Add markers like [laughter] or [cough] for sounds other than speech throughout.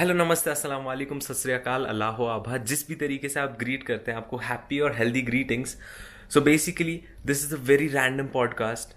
Hello नमस्ते, अस्सलाम वालेकुम, सत अल्लाह आभा। जिस भी तरीके से आप ग्रीट करते हैं, आपको हैप्पी और healthy greetings so basically this is a very random podcast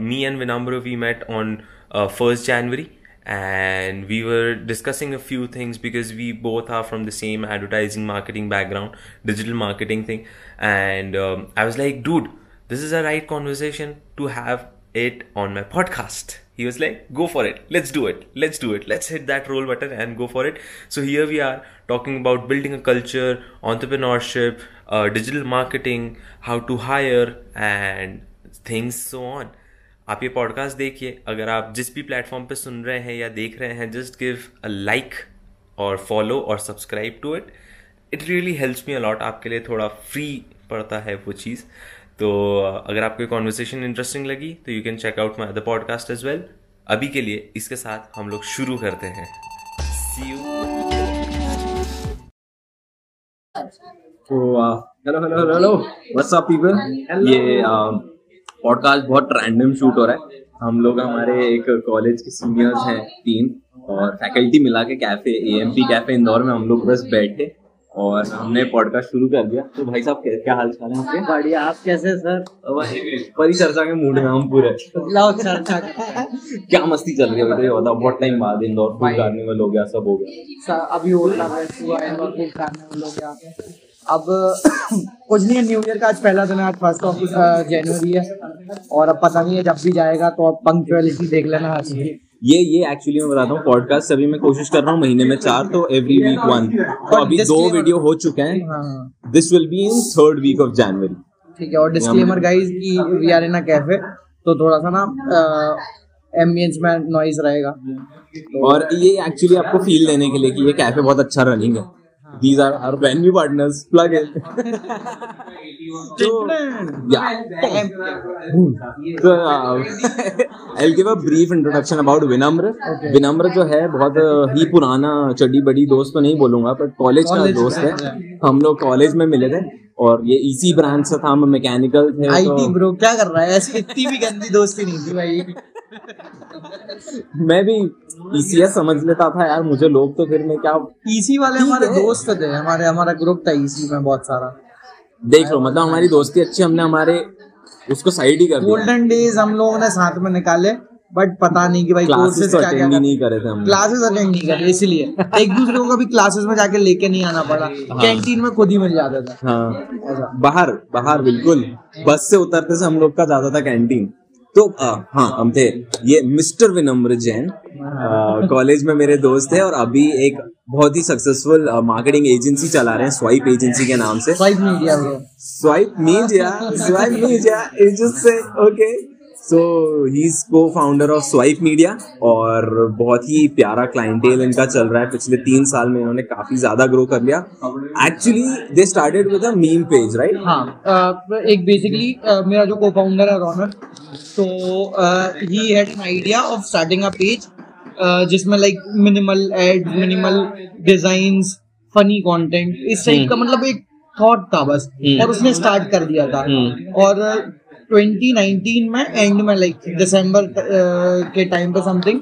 me and विनाम्बर we met on first January and we were discussing a few things because we both are from the same advertising marketing background digital marketing thing and I was like dude this is a right conversation to have it on my podcast he was like go for it let's do it let's do it let's hit that roll button and go for it so here we are talking about building a culture entrepreneurship uh, digital marketing how to hire and things so on आप ये podcast देखिए अगर आप जिस भी platform पे सुन रहे हैं या देख रहे हैं जस्ट गिव अ लाइक और फॉलो और subscribe to it it really helps me a lot आपके लिए थोड़ा फ्री पड़ता है वो चीज़ तो अगर आपको कॉन्वर्सेशन इंटरेस्टिंग लगी तो you can check out my other podcast as well अभी के लिए इसके साथ हम लोग शुरू करते हैं। सी यू तो hello hello hello hello what's up people ये पॉडकास्ट बहुत रैंडम शूट हो रहा है. हम लोग हमारे एक कॉलेज के सीनियर्स हैं तीन और फैकल्टी मिला के cafe A M P cafe Indore में हम लोग बस बैठे. और हमने पॉडकास्ट शुरू कर दिया। तो भाई साहब क्या हाल चाल है आपके? बढ़िया आप कैसे सर? परिचर्चा के मूड में हम पूरे। लाओ चर्चा। क्या मस्ती चल रही है बताइए बताओ बहुत टाइम बाद इंदौर फ़ूड कार्निवल हो गया सब हो गया। अभी हो रहा है हुआ इंदौर फ़ूड कार्निवल हो गया। अब कुछ नहीं है न्यू ईयर का आज पहला दिन है आज फ़र्स्ट ऑफ़ जनवरी है। और अब पता नहीं है जब भी जाएगा तो अब पंक्चुअलिटी देख लेना आज। ये ये एक्चुअली मैं बताता हूँ पॉडकास्ट सभी मैं कोशिश कर रहा हूँ महीने में चार तो एवरी वीक वन तो अभी दो वीडियो हो चुके हैं। This will be in third week of January ठीक है और डिस्क्लेमर गाइस की we are in a cafe तो थोड़ा सा ना एम्बियंस में नॉइज़ रहेगा। और ये एक्चुअली आपको फील देने के लिए कि ये कैफ़े बहुत अच्छा रनिंग है। These are our venue partners. Plug in. [laughs] so, yeah. so, uh, I'll give a brief introduction about Vinamr. Okay. Vinamr जो है बहुत ही पुराना चड्डी बड़ी दोस्त तो नहीं बोलूँगा पर कॉलेज का दोस्त है हम लोग कॉलेज में मिले थे और ये इसी ब्रांच से था हम मैकेनिकल थे आईटी तो... ब्रो क्या कर रहा है ऐसी इतनी भी गंदी दोस्ती नहीं थी भाई मैं भी ईसीएस समझ लेता था यार मुझे लोग तो फिर मैं क्या ईसी वाले हमारे दोस्त थे हमारे हमारा ग्रुप था ईसी में बहुत सारा। देख लो मतलब हमारी दोस्ती अच्छी हमने हमारे उसको साइड ही कर दिया। गोल्डन डेज़ हम लोगों ने साथ में निकाले बट पता नहीं कि भाई क्लासेस तो क्या क्या नहीं करे थे हम क्लासेस अटेंड नहीं करे इसलिए। एक दूसरे को कभी क्लासेस में जाके लेके नहीं आना पड़ा। कैंटीन हाँ। में खुद ही मिल जाता था। हाँ। बाहर बाहर बिल्कुल। बस से उतरते से हम लोग का जाता था कैंटीन तो आ, हाँ हम थे ये मिस्टर विनम्र जैन कॉलेज में मेरे दोस्त है और अभी एक बहुत ही सक्सेसफुल मार्केटिंग एजेंसी चला रहे हैं स्वाइप एजेंसी के नाम से। Swipe Media Swipe Media Swipe Media okay so he is co founder of Swipe Media और बहुत ही प्यारा क्लाइंटेल इनका चल रहा है पिछले तीन साल में इन्होंने काफ़ी ज़्यादा ग्रो कर लिया actually they started with a meme page right हाँ एक बेसिकली मेरा जो को फाउंडर है रौनक तो he had an idea of starting a page जिसमें like minimal ad minimal design funny content इस टाइप का हम्म। मतलब एक थॉट था बस हम्म। और उसने स्टार्ट कर दिया था हम्म। और 2019 में एंड में लाइक दिसंबर के टाइम पे समथिंग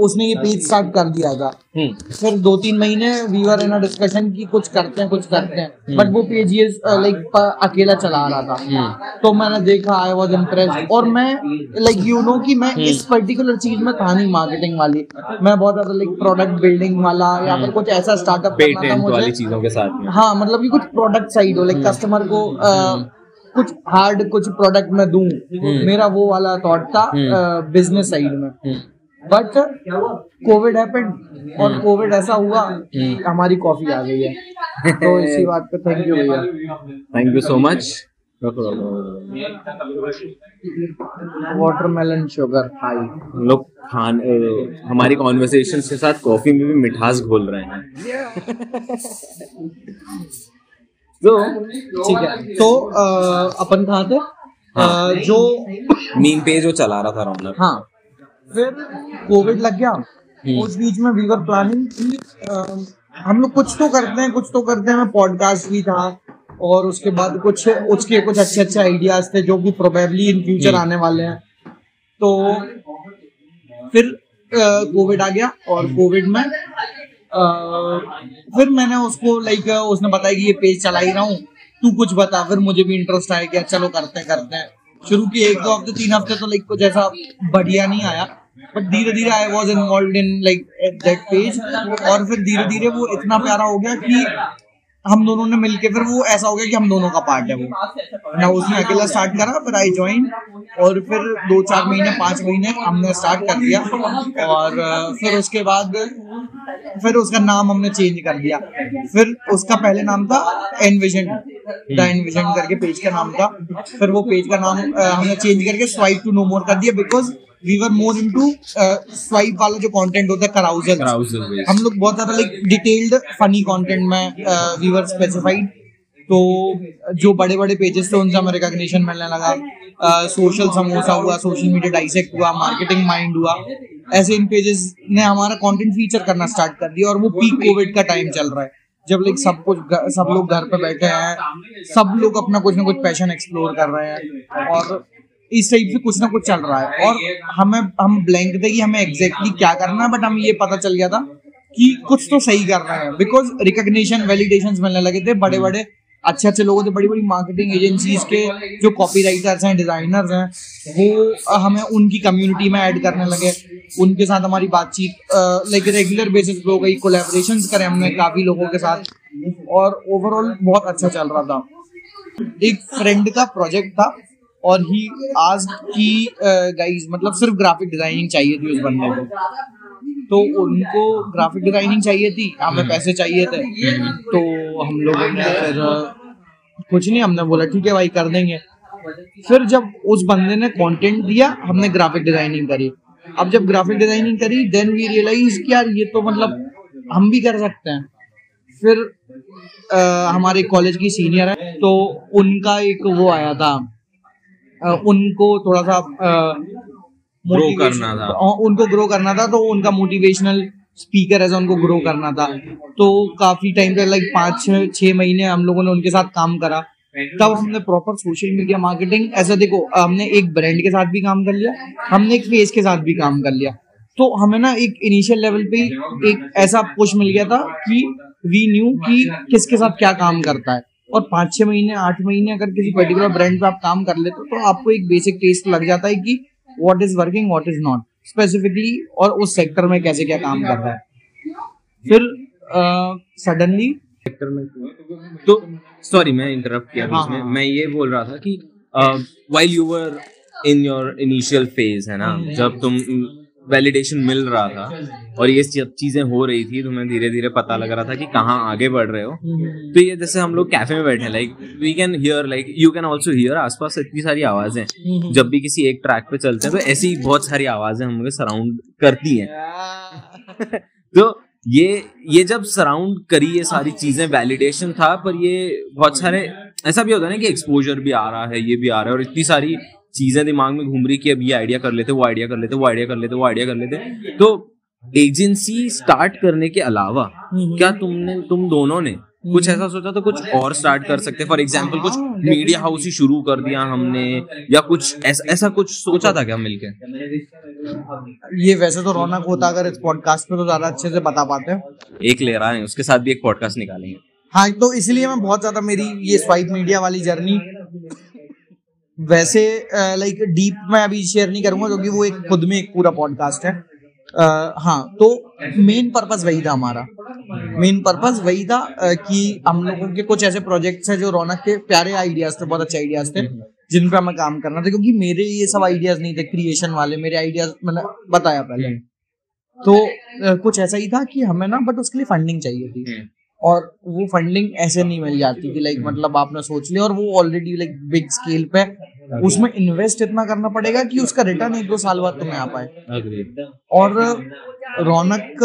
उसने ये पेज स्टार्ट कर दिया था। हम्म। फिर दो तीन महीने वी वर इन डिस्कशन की कुछ करते हैं कुछ करते हैं। But hmm. वो पेज ये लाइक अकेला चला रहा था। तो मैंने देखा आई वाज इम्प्रेस और मैं लाइक यू नो कि मैं इस पर्टिकुलर चीज़ में था नहीं मार्केटिंग वाली। मैं बहुत ज़्यादा लाइक प्रोडक्ट बिल्डिंग वाला या फिर कुछ ऐसा स्टार्टअप करना था मुझे। हाँ मतलब कि कुछ प्रोडक्ट साइड हो लाइक कस्टमर को कुछ हार्ड कुछ प्रोडक्ट में दूँ। हम्म। मेरा वो वाला थॉट था बिज़नेस साइड हम्म। में। बट कोविड हैपेंड और कोविड ऐसा हुआ हम्म। हमारी कॉफ़ी आ गई है। तो इसी बात पे थैंक यू भैया। Thank you so much watermelon sugar high लोग खान हमारी कॉन्वर्सेशन के साथ कॉफ़ी में भी मिठास घोल रहे हैं। तो ठीक है। तो अपन कहा थे? हाँ। जो मीन पेज जो चला रहा था रौनक हाँ। फिर कोविड लग गया। हम्म। उस बीच में वीवर प्लानिंग की हम लोग कुछ तो करते हैं कुछ तो करते हैं। पॉडकास्ट भी था और उसके बाद कुछ उसके कुछ अच्छे अच्छे आइडियाज़ थे जो कि प्रोबेबली इन फ्यूचर आने वाले हैं। तो फिर कोविड आ गया और कोविड में फिर मैंने उसको लाइक उसने बताया कि ये पेज चला ही रहा हूँ। तू कुछ बता, फिर मुझे भी इंटरेस्ट आया क्या चलो करते करते शुरू की एक दो हफ़्ते, तीन हफ़्ते तो लाइक कुछ ऐसा बढ़िया नहीं आया। बट धीरे धीरे I was involve in like that page और फिर धीरे धीरे वो इतना प्यारा हो गया कि हम दोनों ने मिलके फिर वो ऐसा हो गया कि हम दोनों का पार्ट है वो। ना उसने अकेला स्टार्ट करा फिर आई ज्वाइन और फिर दो चार महीने पाँच महीने हमने स्टार्ट कर दिया। और फिर उसके बाद फिर उसका नाम हमने चेंज कर दिया। फिर उसका पहले नाम था एनविजन द एनविजन करके पेज का नाम था। फिर वो पेज का नाम हमने चेंज करके स्वाइप टू नो मोर कर दिया because we were more into Swipe वाला जो कंटेंट होता है कराउजल हम लोग बहुत ज़्यादा लाइक डिटेल्ड फनी कंटेंट में वी वर स्पेसिफाइड तो जो बड़े बड़े पेजेस थे उनसे हमें रिकॉग्निशन मिलने लगा। सोशल uh, समोसा हुआ सोशल मीडिया डाइसेक्ट हुआ मार्केटिंग माइंड हुआ। ऐसे इन पेजेस ने हमारा कंटेंट फीचर करना स्टार्ट कर दिया और वो पीक कोविड का टाइम चल रहा है। जब लाइक सब कुछ सब लोग घर पे बैठे हैं सब लोग अपना कुछ ना कुछ पैशन एक्सप्लोर कर रहे हैं। और इस टाइप से कुछ ना कुछ चल रहा है। और हमें हम ब्लैंक थे कि हमें एग्जैक्टली क्या करना है बट हमें ये पता चल गया था कि कुछ तो सही कर रहे हैं। बिकॉज़ रिकॉग्निशन वैलिडेशन मिलने लगे थे बड़े बड़े अच्छे अच्छे लोगों थे बड़ी बड़ी मार्केटिंग एजेंसीज के जो कॉपी राइटर्स हैं डिजाइनर्स हैं वो हमें उनकी कम्युनिटी में ऐड करने लगे। उनके साथ हमारी बातचीत लाइक रेगुलर बेसिस पे हो गई कोलेबोरेशन करें हमने काफ़ी लोगों के साथ। और ओवरऑल बहुत अच्छा चल रहा था। एक फ्रेंड का प्रोजेक्ट था और ही आज की गाइस मतलब सिर्फ़ ग्राफिक डिज़ाइनिंग चाहिए थी उस बंदे को। तो उनको ग्राफिक डिज़ाइनिंग चाहिए थी हमें पैसे चाहिए थे। तो हम लोगों ने फिर कुछ नहीं हमने बोला ठीक है भाई कर देंगे। फिर जब उस बंदे ने कंटेंट दिया हमने ग्राफिक डिज़ाइनिंग करी। अब जब ग्राफिक डिज़ाइनिंग करी देन वी रियलाइज़ कि यार ये तो मतलब हम भी कर सकते हैं। फिर आ, हमारे कॉलेज की सीनियर है तो उनका एक वो आया था उनको थोड़ा सा ग्रो करना था। उनको ग्रो करना था तो उनका मोटिवेशनल स्पीकर ऐसा उनको ग्रो करना था। तो काफ़ी टाइम तक लाइक पाँच छह महीने हम लोगों ने उनके साथ काम करा। तब हमने प्रॉपर सोशल मीडिया मार्केटिंग ऐसा देखो हमने एक ब्रांड के साथ भी काम कर लिया हमने एक फेस के साथ भी काम कर लिया। तो हमें ना एक इनिशियल लेवल पे एक ऐसा पुश मिल गया था कि वी न्यू कि किसके साथ क्या काम करता है। और पाँच छह महीने आठ महीने अगर किसी पर्टिकुलर ब्रांड पे आप काम कर लेते हो तो आपको एक बेसिक टेस्ट लग जाता है कि what is working what is not specifically और उस सेक्टर में कैसे क्या काम कर रहा है। फिर सडनली सेक्टर में तो सॉरी मैं इंटरप्ट किया हाँ, हाँ, मैं ये बोल रहा था कि while you were in your initial phase है ना हम्म। जब तुम वैलिडेशन मिल रहा था। और ये सब चीज़ें हो रही थी तो मैं धीरे धीरे पता लग रहा था कि कहाँ आगे बढ़ रहे हो। हम्म। तो ये जैसे हम लोग कैफ़े में बैठे like we can hear like you can also hear आसपास इतनी सारी आवाज़ें। हम्म। जब भी किसी एक ट्रैक पे चलते हैं तो ऐसी बहुत सारी आवाज़ें हमें सराउंड करती हैं। [laughs] तो ये ये जब सराउंड करी ये सारी चीज़ें वैलिडेशन था पर ये बहुत सारे ऐसा भी होता है ना कि एक्सपोजर भी आ रहा है ये भी आ रहा है और इतनी सारी चीज़ें दिमाग में घूम रही कि अब ये आइडिया कर लेते वो आइडिया कर लेते वो आइडिया कर लेते वो आइडिया कर लेते। तो एजेंसी स्टार्ट करने के अलावा क्या तुमने तुम दोनों ने कुछ ऐसा सोचा तो कुछ और स्टार्ट कर सकते? फॉर एग्ज़ाम्पल कुछ मीडिया हाउस ही शुरू कर दिया हमने या कुछ ऐसा ऐसा कुछ सोचा था क्या मिलके? ये वैसे तो रौनक होता अगर इस पॉडकास्ट में तो ज़्यादा अच्छे से बता पाते हैं। एक ले रहा है उसके साथ भी एक पॉडकास्ट निकालेंगे। हाँ तो इसलिए मैं बहुत ज़्यादा मेरी ये स्वाइप मीडिया वाली जर्नी वैसे लाइक डीप मैं अभी शेयर नहीं करूँगा क्योंकि वो एक खुद में एक पूरा पॉडकास्ट है। uh, हाँ तो मेन पर्पस वही था हमारा। मेन पर्पस वही था कि हम लोगों के कुछ ऐसे प्रोजेक्ट्स हैं जो रौनक के प्यारे आइडियाज़ थे बहुत अच्छे आइडियाज़ थे जिन पर हमें काम करना था क्योंकि मेरे ये सब आइडियाज़ नहीं थे क्रिएशन वाले मेरे आइडियाज़ मैंने बताया पहले। तो कुछ ऐसा ही था कि हमें ना बट उसके लिए फंडिंग चाहिए थी। और वो फंडिंग ऐसे नहीं मिल जाती कि लाइक मतलब आपने सोच लिया और वो ऑलरेडी लाइक बिग स्केल पे उसमें इन्वेस्ट इतना करना पड़ेगा कि उसका रिटर्न एक दो साल बाद तुम्हें आ पाए। और रौनक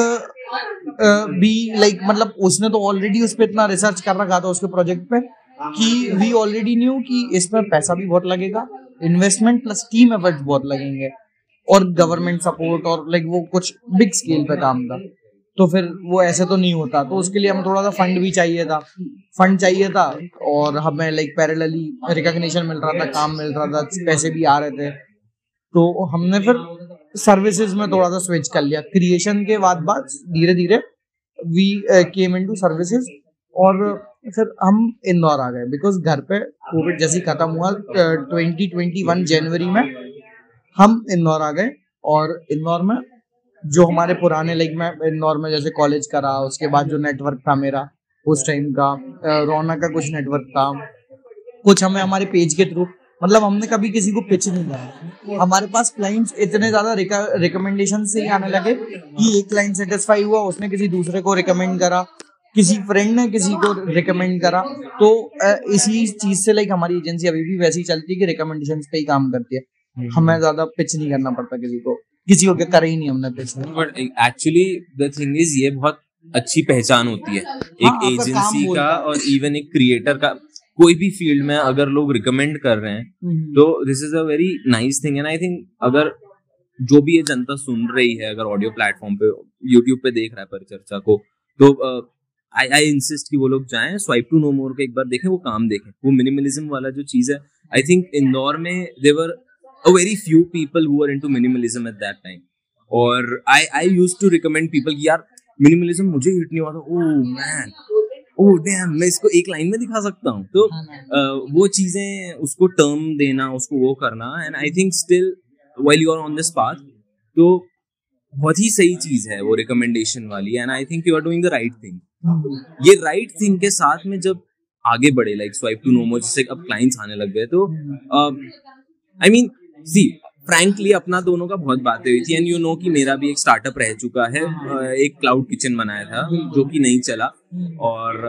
भी लाइक मतलब उसने तो ऑलरेडी उस पर इतना रिसर्च कर रखा था उसके प्रोजेक्ट पे कि वी ऑलरेडी न्यू कि इसमें पैसा भी बहुत लगेगा इन्वेस्टमेंट प्लस टीम एफर्ट्स बहुत लगेंगे और गवर्नमेंट सपोर्ट और लाइक वो कुछ बिग स्केल पे काम था। तो फिर वो ऐसे तो नहीं होता। तो उसके लिए हमें थोड़ा सा फंड भी चाहिए था। फंड चाहिए था और हमें लाइक पैरेलली रिकॉग्निशन मिल रहा था, काम मिल रहा था, पैसे भी आ रहे थे। तो हमने फिर सर्विसेज़ में थोड़ा सा स्विच कर लिया। क्रिएशन के बाद बाद धीरे धीरे we came in to services और फिर हम इंदौर आ गए। बिकॉज़ घर पे कोविड जैसे खत्म हुआ ट्वेंटी ट्वेंटी वन जनवरी में हम इंदौर आ गए और इंदौर में जो हमारे पुराने लाइक मैं इंदौर में जैसे कॉलेज करा उसके बाद जो नेटवर्क था मेरा, उस टाइम का रौनक का कुछ नेटवर्क था। कुछ हमें हमारे पेज के थ्रू मतलब हमने कभी किसी को पिच नहीं करा। हमारे पास क्लाइंट्स इतने ज़्यादा रिकमेंडेशन से ही आने लगे कि एक क्लाइंट सेटिस्फाई हुआ, उसने किसी दूसरे को रिकमेंड करा, किसी फ्रेंड ने किसी को रिकमेंड करा। तो इसी चीज़ से लाइक हमारी एजेंसी अभी भी वैसी चलती है कि रिकमेंडेशन पे ही काम करती है। हमें ज़्यादा पिच नहीं करना पड़ता किसी को। किसी को करा ही नहीं हमने but actually the thing is ये बहुत अच्छी पहचान होती है। एक हाँ, एजेंसी का और इवन एक क्रिएटर का कोई भी फ़ील्ड में अगर लोग रिकमेंड कर रहे हैं हम्म। तो this is a very nice thing and I think अगर जो भी ये जनता सुन रही है अगर ऑडियो प्लेटफॉर्म पे यूट्यूब पे देख रहा है परिचर्चा को तो आई आई इंसिस्ट कि वो लोग जाएँ स्वाइप टू नो मोर को एक बार देखें वो काम देखें। वो मिनिमलिज्म वाला जो चीज़ है आई थिंक इंदौर में there were a very few people who are into minimalism at that time और I I used to recommend people यार मिनिमलिज्म मुझे हिट नहीं हुआ था। ओह मैन ओह डैम मैं इसको एक लाइन में दिखा सकता हूँ। तो uh, वो चीज़ें उसको टर्म देना उसको वो करना and I think still while you are on this path तो बहुत ही सही चीज़ है वो रिकमेंडेशन वाली and I think you are doing the right thing ये राइट right थिंग के साथ में जब आगे बढ़े लाइक स्वाइप टू नोमो जिससे अब क्लाइंट्स आने लग गए तो आई मीन सी फ्रैंकली अपना दोनों का बहुत बातें हुई थी एंड यू नो कि मेरा भी एक स्टार्टअप रह चुका है एक क्लाउड किचन बनाया था जो कि नहीं चला। और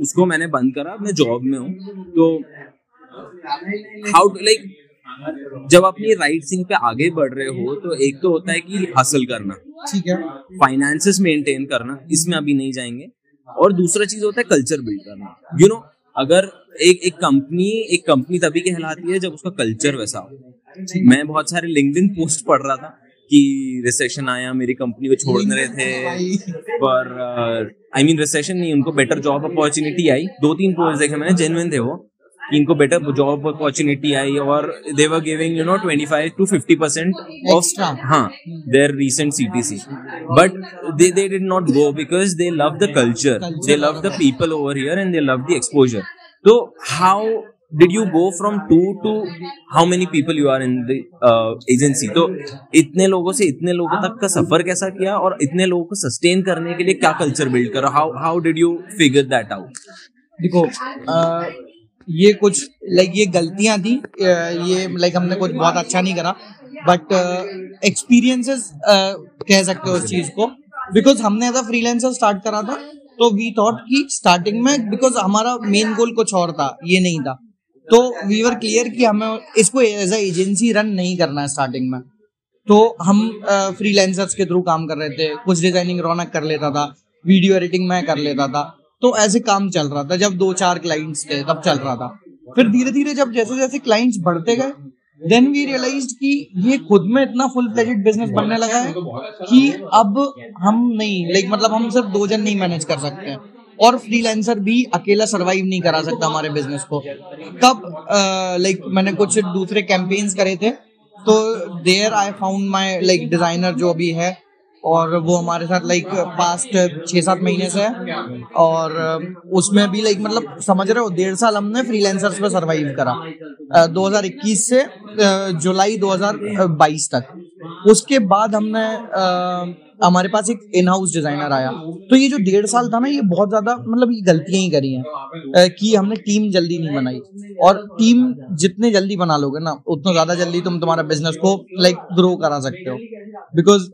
उसको मैंने बंद करा मैं जॉब में हूँ। तो हाउ लाइक जब अपनी राइट थिंग पे आगे बढ़ रहे हो तो एक तो होता है कि हासिल करना। ठीक है। फाइनेंसेस मेंटेन करना इसमें अभी नहीं जाएँगे। और दूसरा चीज़ होता है कल्चर बिल्ड करना। यू you नो know, अगर एक एक कंपनी एक कंपनी तभी कहलाती है जब उसका कल्चर वैसा हो। मैं बहुत सारे लिंक्डइन पोस्ट पढ़ रहा था कि रिसेशन आया मेरी कंपनी को छोड़ने रहे थे। पर आई मीन रिसेशन नहीं उनको बेटर जॉब अपॉर्चुनिटी आई। दो तीन पोस्ट देखे मैंने जेनविन थे वो कि इनको बेटर जॉब अपॉर्चुनिटी आई और they were giving you know 25 to 50 percent of हाँ their recent CTC but they they did not go because they love the culture they love the people over here and they love the exposure तो how did you go from two to how many people you are in the agency तो इतने लोगों से इतने लोगों तक का सफ़र कैसा किया और इतने लोगों को सस्टेन करने के लिए क्या कल्चर बिल्ड करा? How how did you figure that out देखो ये कुछ लाइक ये गलतियाँ थी ये लाइक हमने कुछ बहुत अच्छा नहीं करा बट एक्सपीरियंसेस कह सकते हो उस चीज़ को। बिकॉज़ हमने अ फ्रीलांसर स्टार्ट करा था तो वी थॉट कि स्टार्टिंग में बिकॉज़ हमारा मेन गोल कुछ और था, ये नहीं था। तो वी वर क्लियर कि हमें इसको एज एजेंसी रन नहीं करना है स्टार्टिंग में। तो हम फ्रीलांसर्स के थ्रू काम कर रहे थे, कुछ डिज़ाइनिंग रौनक कर लेता था वीडियो एडिटिंग मैं कर लेता था तो ऐसे काम चल रहा था। जब दो चार क्लाइंट्स थे, तब चल रहा था। फिर धीरे धीरे जब जैसे जैसे क्लाइंट्स बढ़ते गए देन वी रियलाइज़ कि ये खुद में इतना फुल फ्लेजेड बिज़नेस बनने लगा है कि अब हम नहीं लाइक मतलब हम सिर्फ़ दो जन नहीं मैनेज कर सकते हैं। और फ्रीलांसर भी अकेला सरवाइव नहीं करा सकता हमारे बिज़नेस को। तब लाइक मैंने कुछ दूसरे कैंपेन्स करे थे तो there I found my like designer जो अभी है और वो हमारे साथ लाइक पास्ट छह सात महीने से है। और उसमें भी लाइक मतलब समझ रहे हो, डेढ़ साल हमने फ्रीलांसर्स पे सरवाइव करा। 2021 से जुलाई 2022 तक। उसके बाद हमने हमारे पास एक इन हाउस डिज़ाइनर आया। तो ये जो डेढ़ साल था ना, ये बहुत ज़्यादा मतलब ये गलतियाँ ही करी हैं। कि हमने टीम जल्दी नहीं बनाई। और टीम जितने जल्दी बना लोगे ना, उतना ज़्यादा जल्दी तुम तुम्हारा बिज़नेस को लाइक ग्रो करा सकते हो। बिकॉज़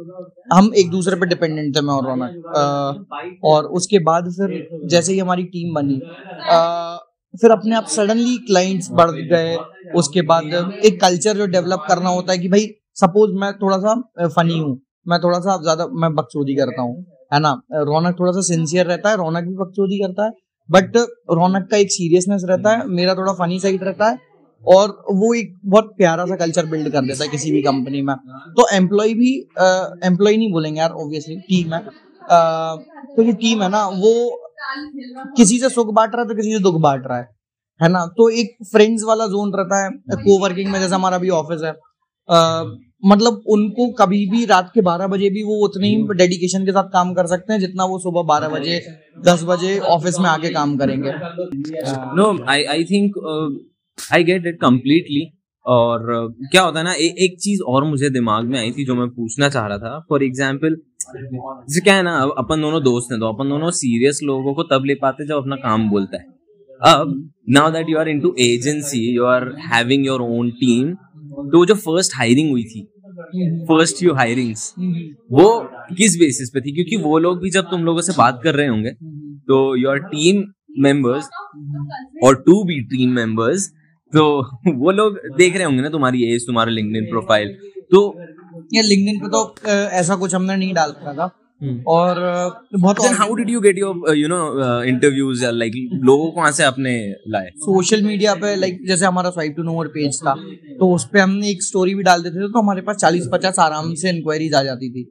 हम एक दूसरे पे डिपेंडेंट थे मैं और रौनक और उसके बाद फिर जैसे ही हमारी टीम बनी फिर अपने आप सडनली क्लाइंट्स बढ़ गए। उसके बाद एक कल्चर जो डेवलप करना होता है कि भाई सपोज़ मैं थोड़ा सा फनी हूँ मैं थोड़ा सा ज़्यादा मैं बकचोदी करता हूँ है ना? रौनक थोड़ा सा सिंसियर रहता है रौनक भी बकचोदी करता है बट रौनक का एक सीरियसनेस रहता है मेरा थोड़ा फनी साइड रहता है और वो एक बहुत प्यारा सा कल्चर बिल्ड कर देता है किसी भी कंपनी में। तो एम्प्लॉय भी एम्प्लॉय नहीं बोलेंगे यार ऑब्वियसली टीम है। तो ये टीम है ना, वो किसी से सुख बांट रहा है तो किसी से दुख बांट रहा है है ना? तो एक फ्रेंड्स वाला जोन रहता है को वर्किंग में, जैसे हमारा भी ऑफ़िस है। मतलब उनको कभी भी रात के बारह बजे भी वो उतने ही डेडिकेशन के साथ काम कर सकते हैं, जितना वो सुबह बारह बजे, दस बजे ऑफ़िस में आके काम करेंगे। No I I think I get it completely और uh, क्या होता है ना ए, एक चीज़ और मुझे दिमाग में आई थी जो मैं पूछना चाह रहा था। फॉर एग्ज़ाम्पल जैसे क्या है ना अपन दोनों दोस्त हैं तो अपन दोनों सीरियस लोगों को तब ले पाते जब अपना काम बोलता है। अब now that you are in to agency you are having your own team तो जो फ़र्स्ट हायरिंग हुई थी फ़र्स्ट यू हायरिंग्स वो किस बेसिस पे थी? क्योंकि वो लोग भी जब तुम लोगों से बात कर रहे होंगे तो योर टीम मेंबर्स और टू बी टीम मेंबर्स तो वो लोग देख रहे होंगे ना तुम्हारी एज तुम्हारा लिंक्डइन प्रोफ़ाइल तो ये लिंक्डइन पे तो ऐसा कुछ हमने नहीं डाल रखा था। और बहुत then how did you get your uh, you know uh, या like लोगों को से आपने लाए? सोशल मीडिया पे लाइक जैसे हमारा स्वाइप टू नोवर पेज था तो उस पे हमने एक स्टोरी भी डाल देते थे तो हमारे पास चालीस पचास आराम से इंक्वायरीज आ जाती थी।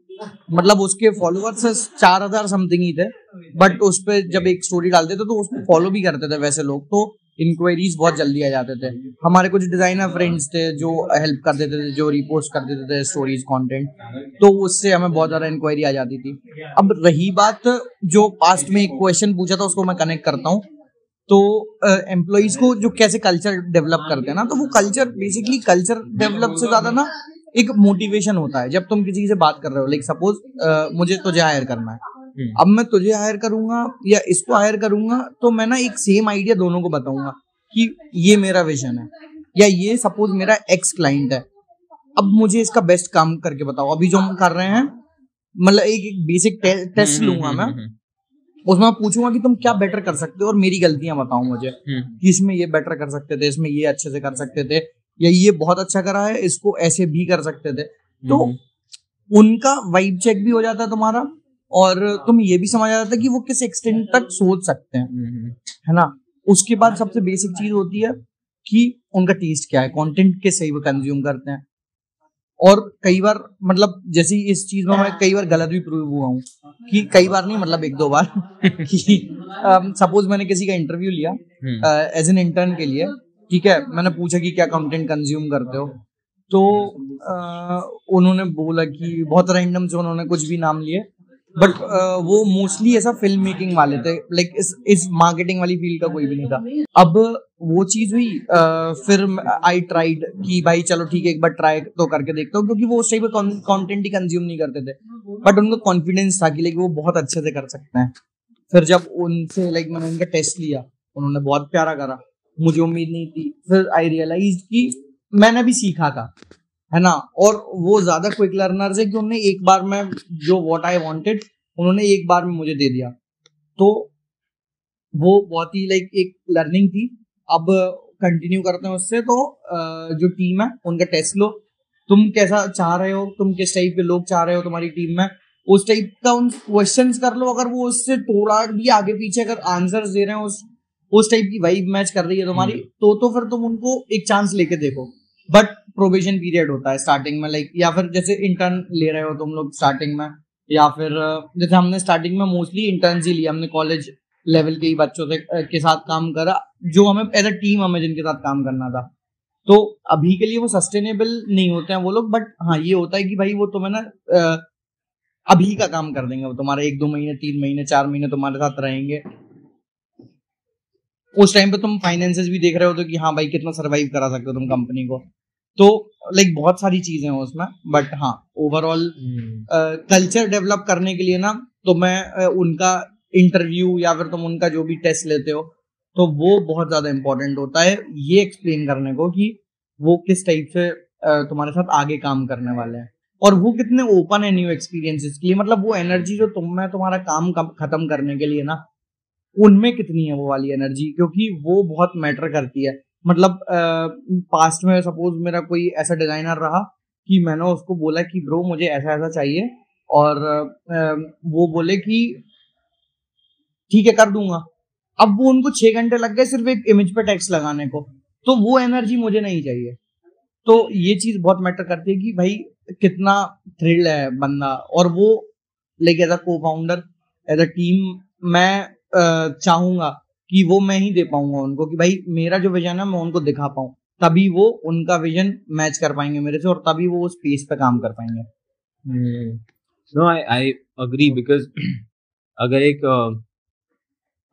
मतलब उसके फॉलोअर्स चार हज़ार समथिंग ही थे बट उस पर जब एक स्टोरी डालते थे तो उसको फॉलो भी करते थे वैसे लोग। तो इंक्वायरीज बहुत जल्दी आ जाते थे। हमारे कुछ डिज़ाइनर फ्रेंड्स थे जो हेल्प कर देते थे, जो रिपोस्ट कर देते थे स्टोरीज कंटेंट तो उससे हमें बहुत ज़्यादा इंक्वायरी आ जाती थी। अब रही बात जो पास्ट में एक क्वेश्चन पूछा था, उसको मैं कनेक्ट करता हूँ। तो एम्प्लॉयज़ को जो कैसे कल्चर डेवलप करते हैं ना तो वो कल्चर बेसिकली कल्चर डेवलप से ज़्यादा ना एक मोटिवेशन होता है। जब तुम किसी से बात कर रहे हो लाइक सपोज़ मुझे तुझे हायर करना है। अब मैं तुझे हायर करूँगा या इसको हायर करूँगा तो मैं ना एक सेम आइडिया दोनों को बताऊँगा कि ये मेरा विजन है या ये सपोज़ मेरा एक्स क्लाइंट है। अब मुझे इसका बेस्ट काम करके बताओ। अभी जो हम कर रहे हैं मतलब एक एक बेसिक टे, टेस्ट लूँगा मैं। उसमें पूछूँगा कि तुम क्या बेटर कर सकते हो और मेरी गलतियाँ बताओ मुझे कि इसमें ये बेटर कर सकते थे इसमें ये अच्छे से कर सकते थे या ये बहुत अच्छा करा है इसको ऐसे भी कर सकते थे। तो उनका वाइब चेक भी हो जाता है तुम्हारा। और तुम ये भी समझ आ जाता है कि वो किस एक्सटेंट तक सोच सकते हैं। है ना? उसके बाद सबसे बेसिक चीज़ होती है कि उनका टेस्ट क्या है कंटेंट के सही वो कंज्यूम करते हैं। और कई बार मतलब जैसे इस चीज़ में मैं कई बार गलत भी प्रूव हुआ हूँ कि कई बार नहीं मतलब एक दो बार [laughs] कि सपोज़ मैंने किसी का इंटरव्यू लिया एज एन इंटर्न के लिए ठीक है मैंने पूछा कि क्या कंटेंट कंज्यूम करते हो? तो अ, उन्होंने बोला कि बहुत रैंडम से उन्होंने कुछ भी नाम लिए बट वो मोस्टली ऐसा फ़िल्म मेकिंग वाले थे लाइक इस इस मार्केटिंग वाली फ़ील्ड का कोई भी नहीं था। अब वो चीज़ हुई अ, फिर आई ट्राइड कि भाई चलो ठीक है एक बार ट्राई तो करके देखता हूँ क्योंकि वो उस टाइप का कंटेंट ही कंज्यूम नहीं करते थे। बट उनको कॉन्फिडेंस था कि लाइक वो बहुत अच्छे से कर सकते हैं। फिर जब उनसे लाइक मैंने उनका टेस्ट लिया उन्होंने बहुत प्यारा करा मुझे उम्मीद नहीं थी। फिर आई रियलाइज़ कि मैंने भी सीखा था। है ना? और वो ज़्यादा क्विक लर्नर्स है कि उन्होंने एक बार में जो वॉट आई वॉन्टेड उन्होंने एक बार में मुझे दे दिया। तो वो बहुत ही लाइक एक लर्निंग थी। अब कंटिन्यू करते हैं उससे तो जो टीम है उनका टेस्ट लो। तुम कैसा चाह रहे हो? तुम किस टाइप के लोग चाह रहे हो तुम्हारी टीम में? उस टाइप का उन क्वेश्चन कर लो। अगर वो उससे थोड़ा भी आगे पीछे अगर आंसर दे रहे हैं उस उस टाइप की वाइब मैच कर रही है तुम्हारी तो तो फिर तुम उनको एक चांस लेके देखो। बट प्रोबेशन पीरियड होता है स्टार्टिंग में लाइक या फिर जैसे इंटर्न ले रहे हो तुम लोग स्टार्टिंग में, या फिर जैसे हमने स्टार्टिंग में मोस्टली इंटर्न्स ही लिया हमने कॉलेज लेवल के ही बच्चों से के साथ काम करा, जो हमें एज अ टीम हमें जिनके साथ काम करना था। तो अभी के लिए वो सस्टेनेबल नहीं होते हैं वो लोग बट हाँ ये होता है कि भाई वो तुम्हें ना अभी का काम कर देंगे, वो तुम्हारे एक दो महीने, तीन महीने, चार महीने तुम्हारे साथ रहेंगे। उस टाइम पे तुम फाइनेंसेस भी देख रहे हो तो कि हाँ भाई कितना सरवाइव करा सकते हो तुम कंपनी को। तो लाइक like, बहुत सारी चीज़ें हैं उसमें बट हाँ ओवरऑल कल्चर डेवलप करने के लिए ना तो मैं उनका इंटरव्यू या फिर तुम उनका जो भी टेस्ट लेते हो तो वो बहुत ज़्यादा इंपॉर्टेंट होता है ये एक्सप्लेन करने को कि वो किस टाइप से तुम्हारे साथ आगे काम करने वाले हैं। और वो कितने ओपन है न्यू एक्सपीरियंसेस के लिए मतलब वो एनर्जी जो तुम में तुम्हारा काम खत्म करने के लिए ना उनमें कितनी है वो वाली एनर्जी क्योंकि वो बहुत मैटर करती है। मतलब पास्ट में सपोज़ मेरा कोई ऐसा डिज़ाइनर रहा कि मैंने उसको बोला कि, ब्रो, मुझे ऐसा ऐसा चाहिए। और वो बोले कि, ठीक है, कर दूँगा। अब वो उनको छह घंटे लग गए सिर्फ़ एक इमेज पे टैक्स लगाने को। तो वो एनर्जी मुझे नहीं चाहिए। तो ये चीज़ बहुत मैटर करती है कि भाई, कितना थ्रिल है बंदा। और वो लाइक एज अ को फाउंडर एज अ टीम मैं चाहूँगा कि वो मैं ही दे पाऊँगा उनको कि भाई मेरा जो विजन है मैं उनको दिखा पाऊँ। तभी वो उनका विजन मैच कर पाएँगे मेरे से और तभी वो उस पेस पे काम कर पाएँगे। No I I agree because अगर एक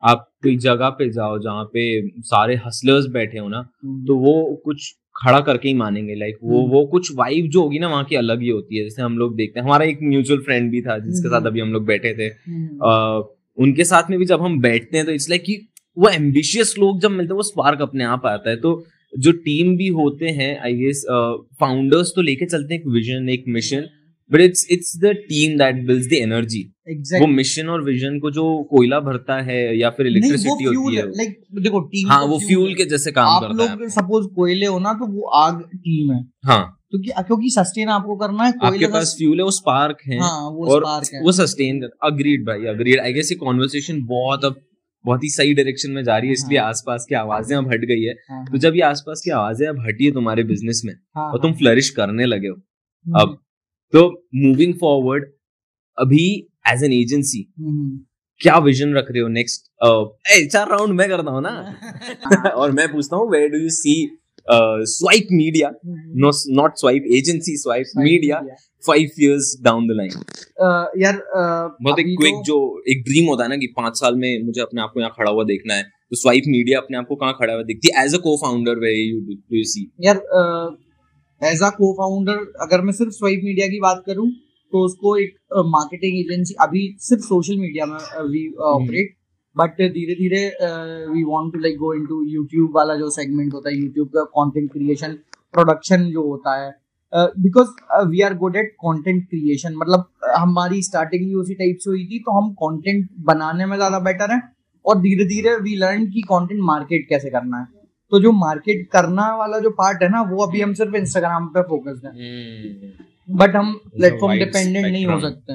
आप कोई जगह पे जाओ जहाँ पे सारे हसलर्स बैठे हो ना तो वो कुछ खड़ा करके ही मानेंगे। लाइक वो हम्म। वो कुछ वाइब जो होगी ना वहाँ की अलग ही होती है। जैसे हम लोग देखते हैं हमारा एक म्यूचुअल फ्रेंड भी था जिसके हम्म। साथ अभी हम लोग बैठे थे। अ, उनके साथ में भी जब हम बैठते हैं तो इट्स लाइक कि वो एम्बिशियस लोग जब मिलते हैं वो स्पार्क अपने आप आता है। तो जो टीम भी होते हैं आई गेस फाउंडर्स तो लेके चलते हैं एक विजन एक mission but it's it's the team that builds the energy वो मिशन और विजन को जो कोयला भरता है या फिर इलेक्ट्रिसिटी होती है। लाइक देखो टीम हाँ वो फ्यूल के जैसे काम आप करता है। लोग सपोज़ कोयले हो ना तो वो आग टीम है। हाँ। क्योंकि क्योंकि सस्टेन आपको करना है आपके पास फ्यूल है वो स्पार्क है हाँ वो और स्पार्क है। वो सस्टेन कर अग्रीड भाई अग्रीड आई गेस ये कॉन्वर्सेशन बहुत अब बहुत ही सही डायरेक्शन में जा रही है इसलिए हाँ। आसपास की आवाज़ें अब हट गई है। हाँ, तो जब ये आसपास की आवाज़ें अब हटी है तुम्हारे बिज़नेस में हाँ, और तुम फ्लरिश करने लगे हो हम्म, अब तो मूविंग फॉरवर्ड अभी एज एन एजेंसी क्या विजन रख रहे हो नेक्स्ट चार राउंड मैं करता हूँ ना? हाँ। [laughs] [laughs] और मैं पूछता हूँ where do you see Swipe media no not Swipe agency Swipe media five years down the line यार अ, बहुत एक क्विक तो- जो एक ड्रीम होता है ना कि पाँच साल में मुझे अपने आप को यहाँ खड़ा हुआ देखना है तो स्वाइप मीडिया अपने आप को कहाँ खड़ा हुआ दिखती है? As a cofounder where you do you see यार एज अ को फाउंडर अगर मैं सिर्फ़ स्वाइप मीडिया की बात करूँ तो उसको एक मार्केटिंग uh, एजेंसी अभी सिर्फ़ सोशल मीडिया में वी ऑपरेट बट धीरे धीरे we want to like go into YouTube वाला जो सेगमेंट होता है यूट्यूब का कंटेंट क्रिएशन प्रोडक्शन जो होता है because we are good at content creation मतलब uh, हमारी स्टार्टिंग भी उसी टाइप से हुई थी तो हम कंटेंट बनाने में ज़्यादा बेटर है और धीरे धीरे वी लर्न की कंटेंट मार्केट कैसे करना है। तो जो मार्केट करना वाला जो पार्ट है ना वो अभी हम सिर्फ़ इंस्टाग्राम पे फोकस है। बट हम प्लेटफॉर्म डिपेंडेंट नहीं हो सकते।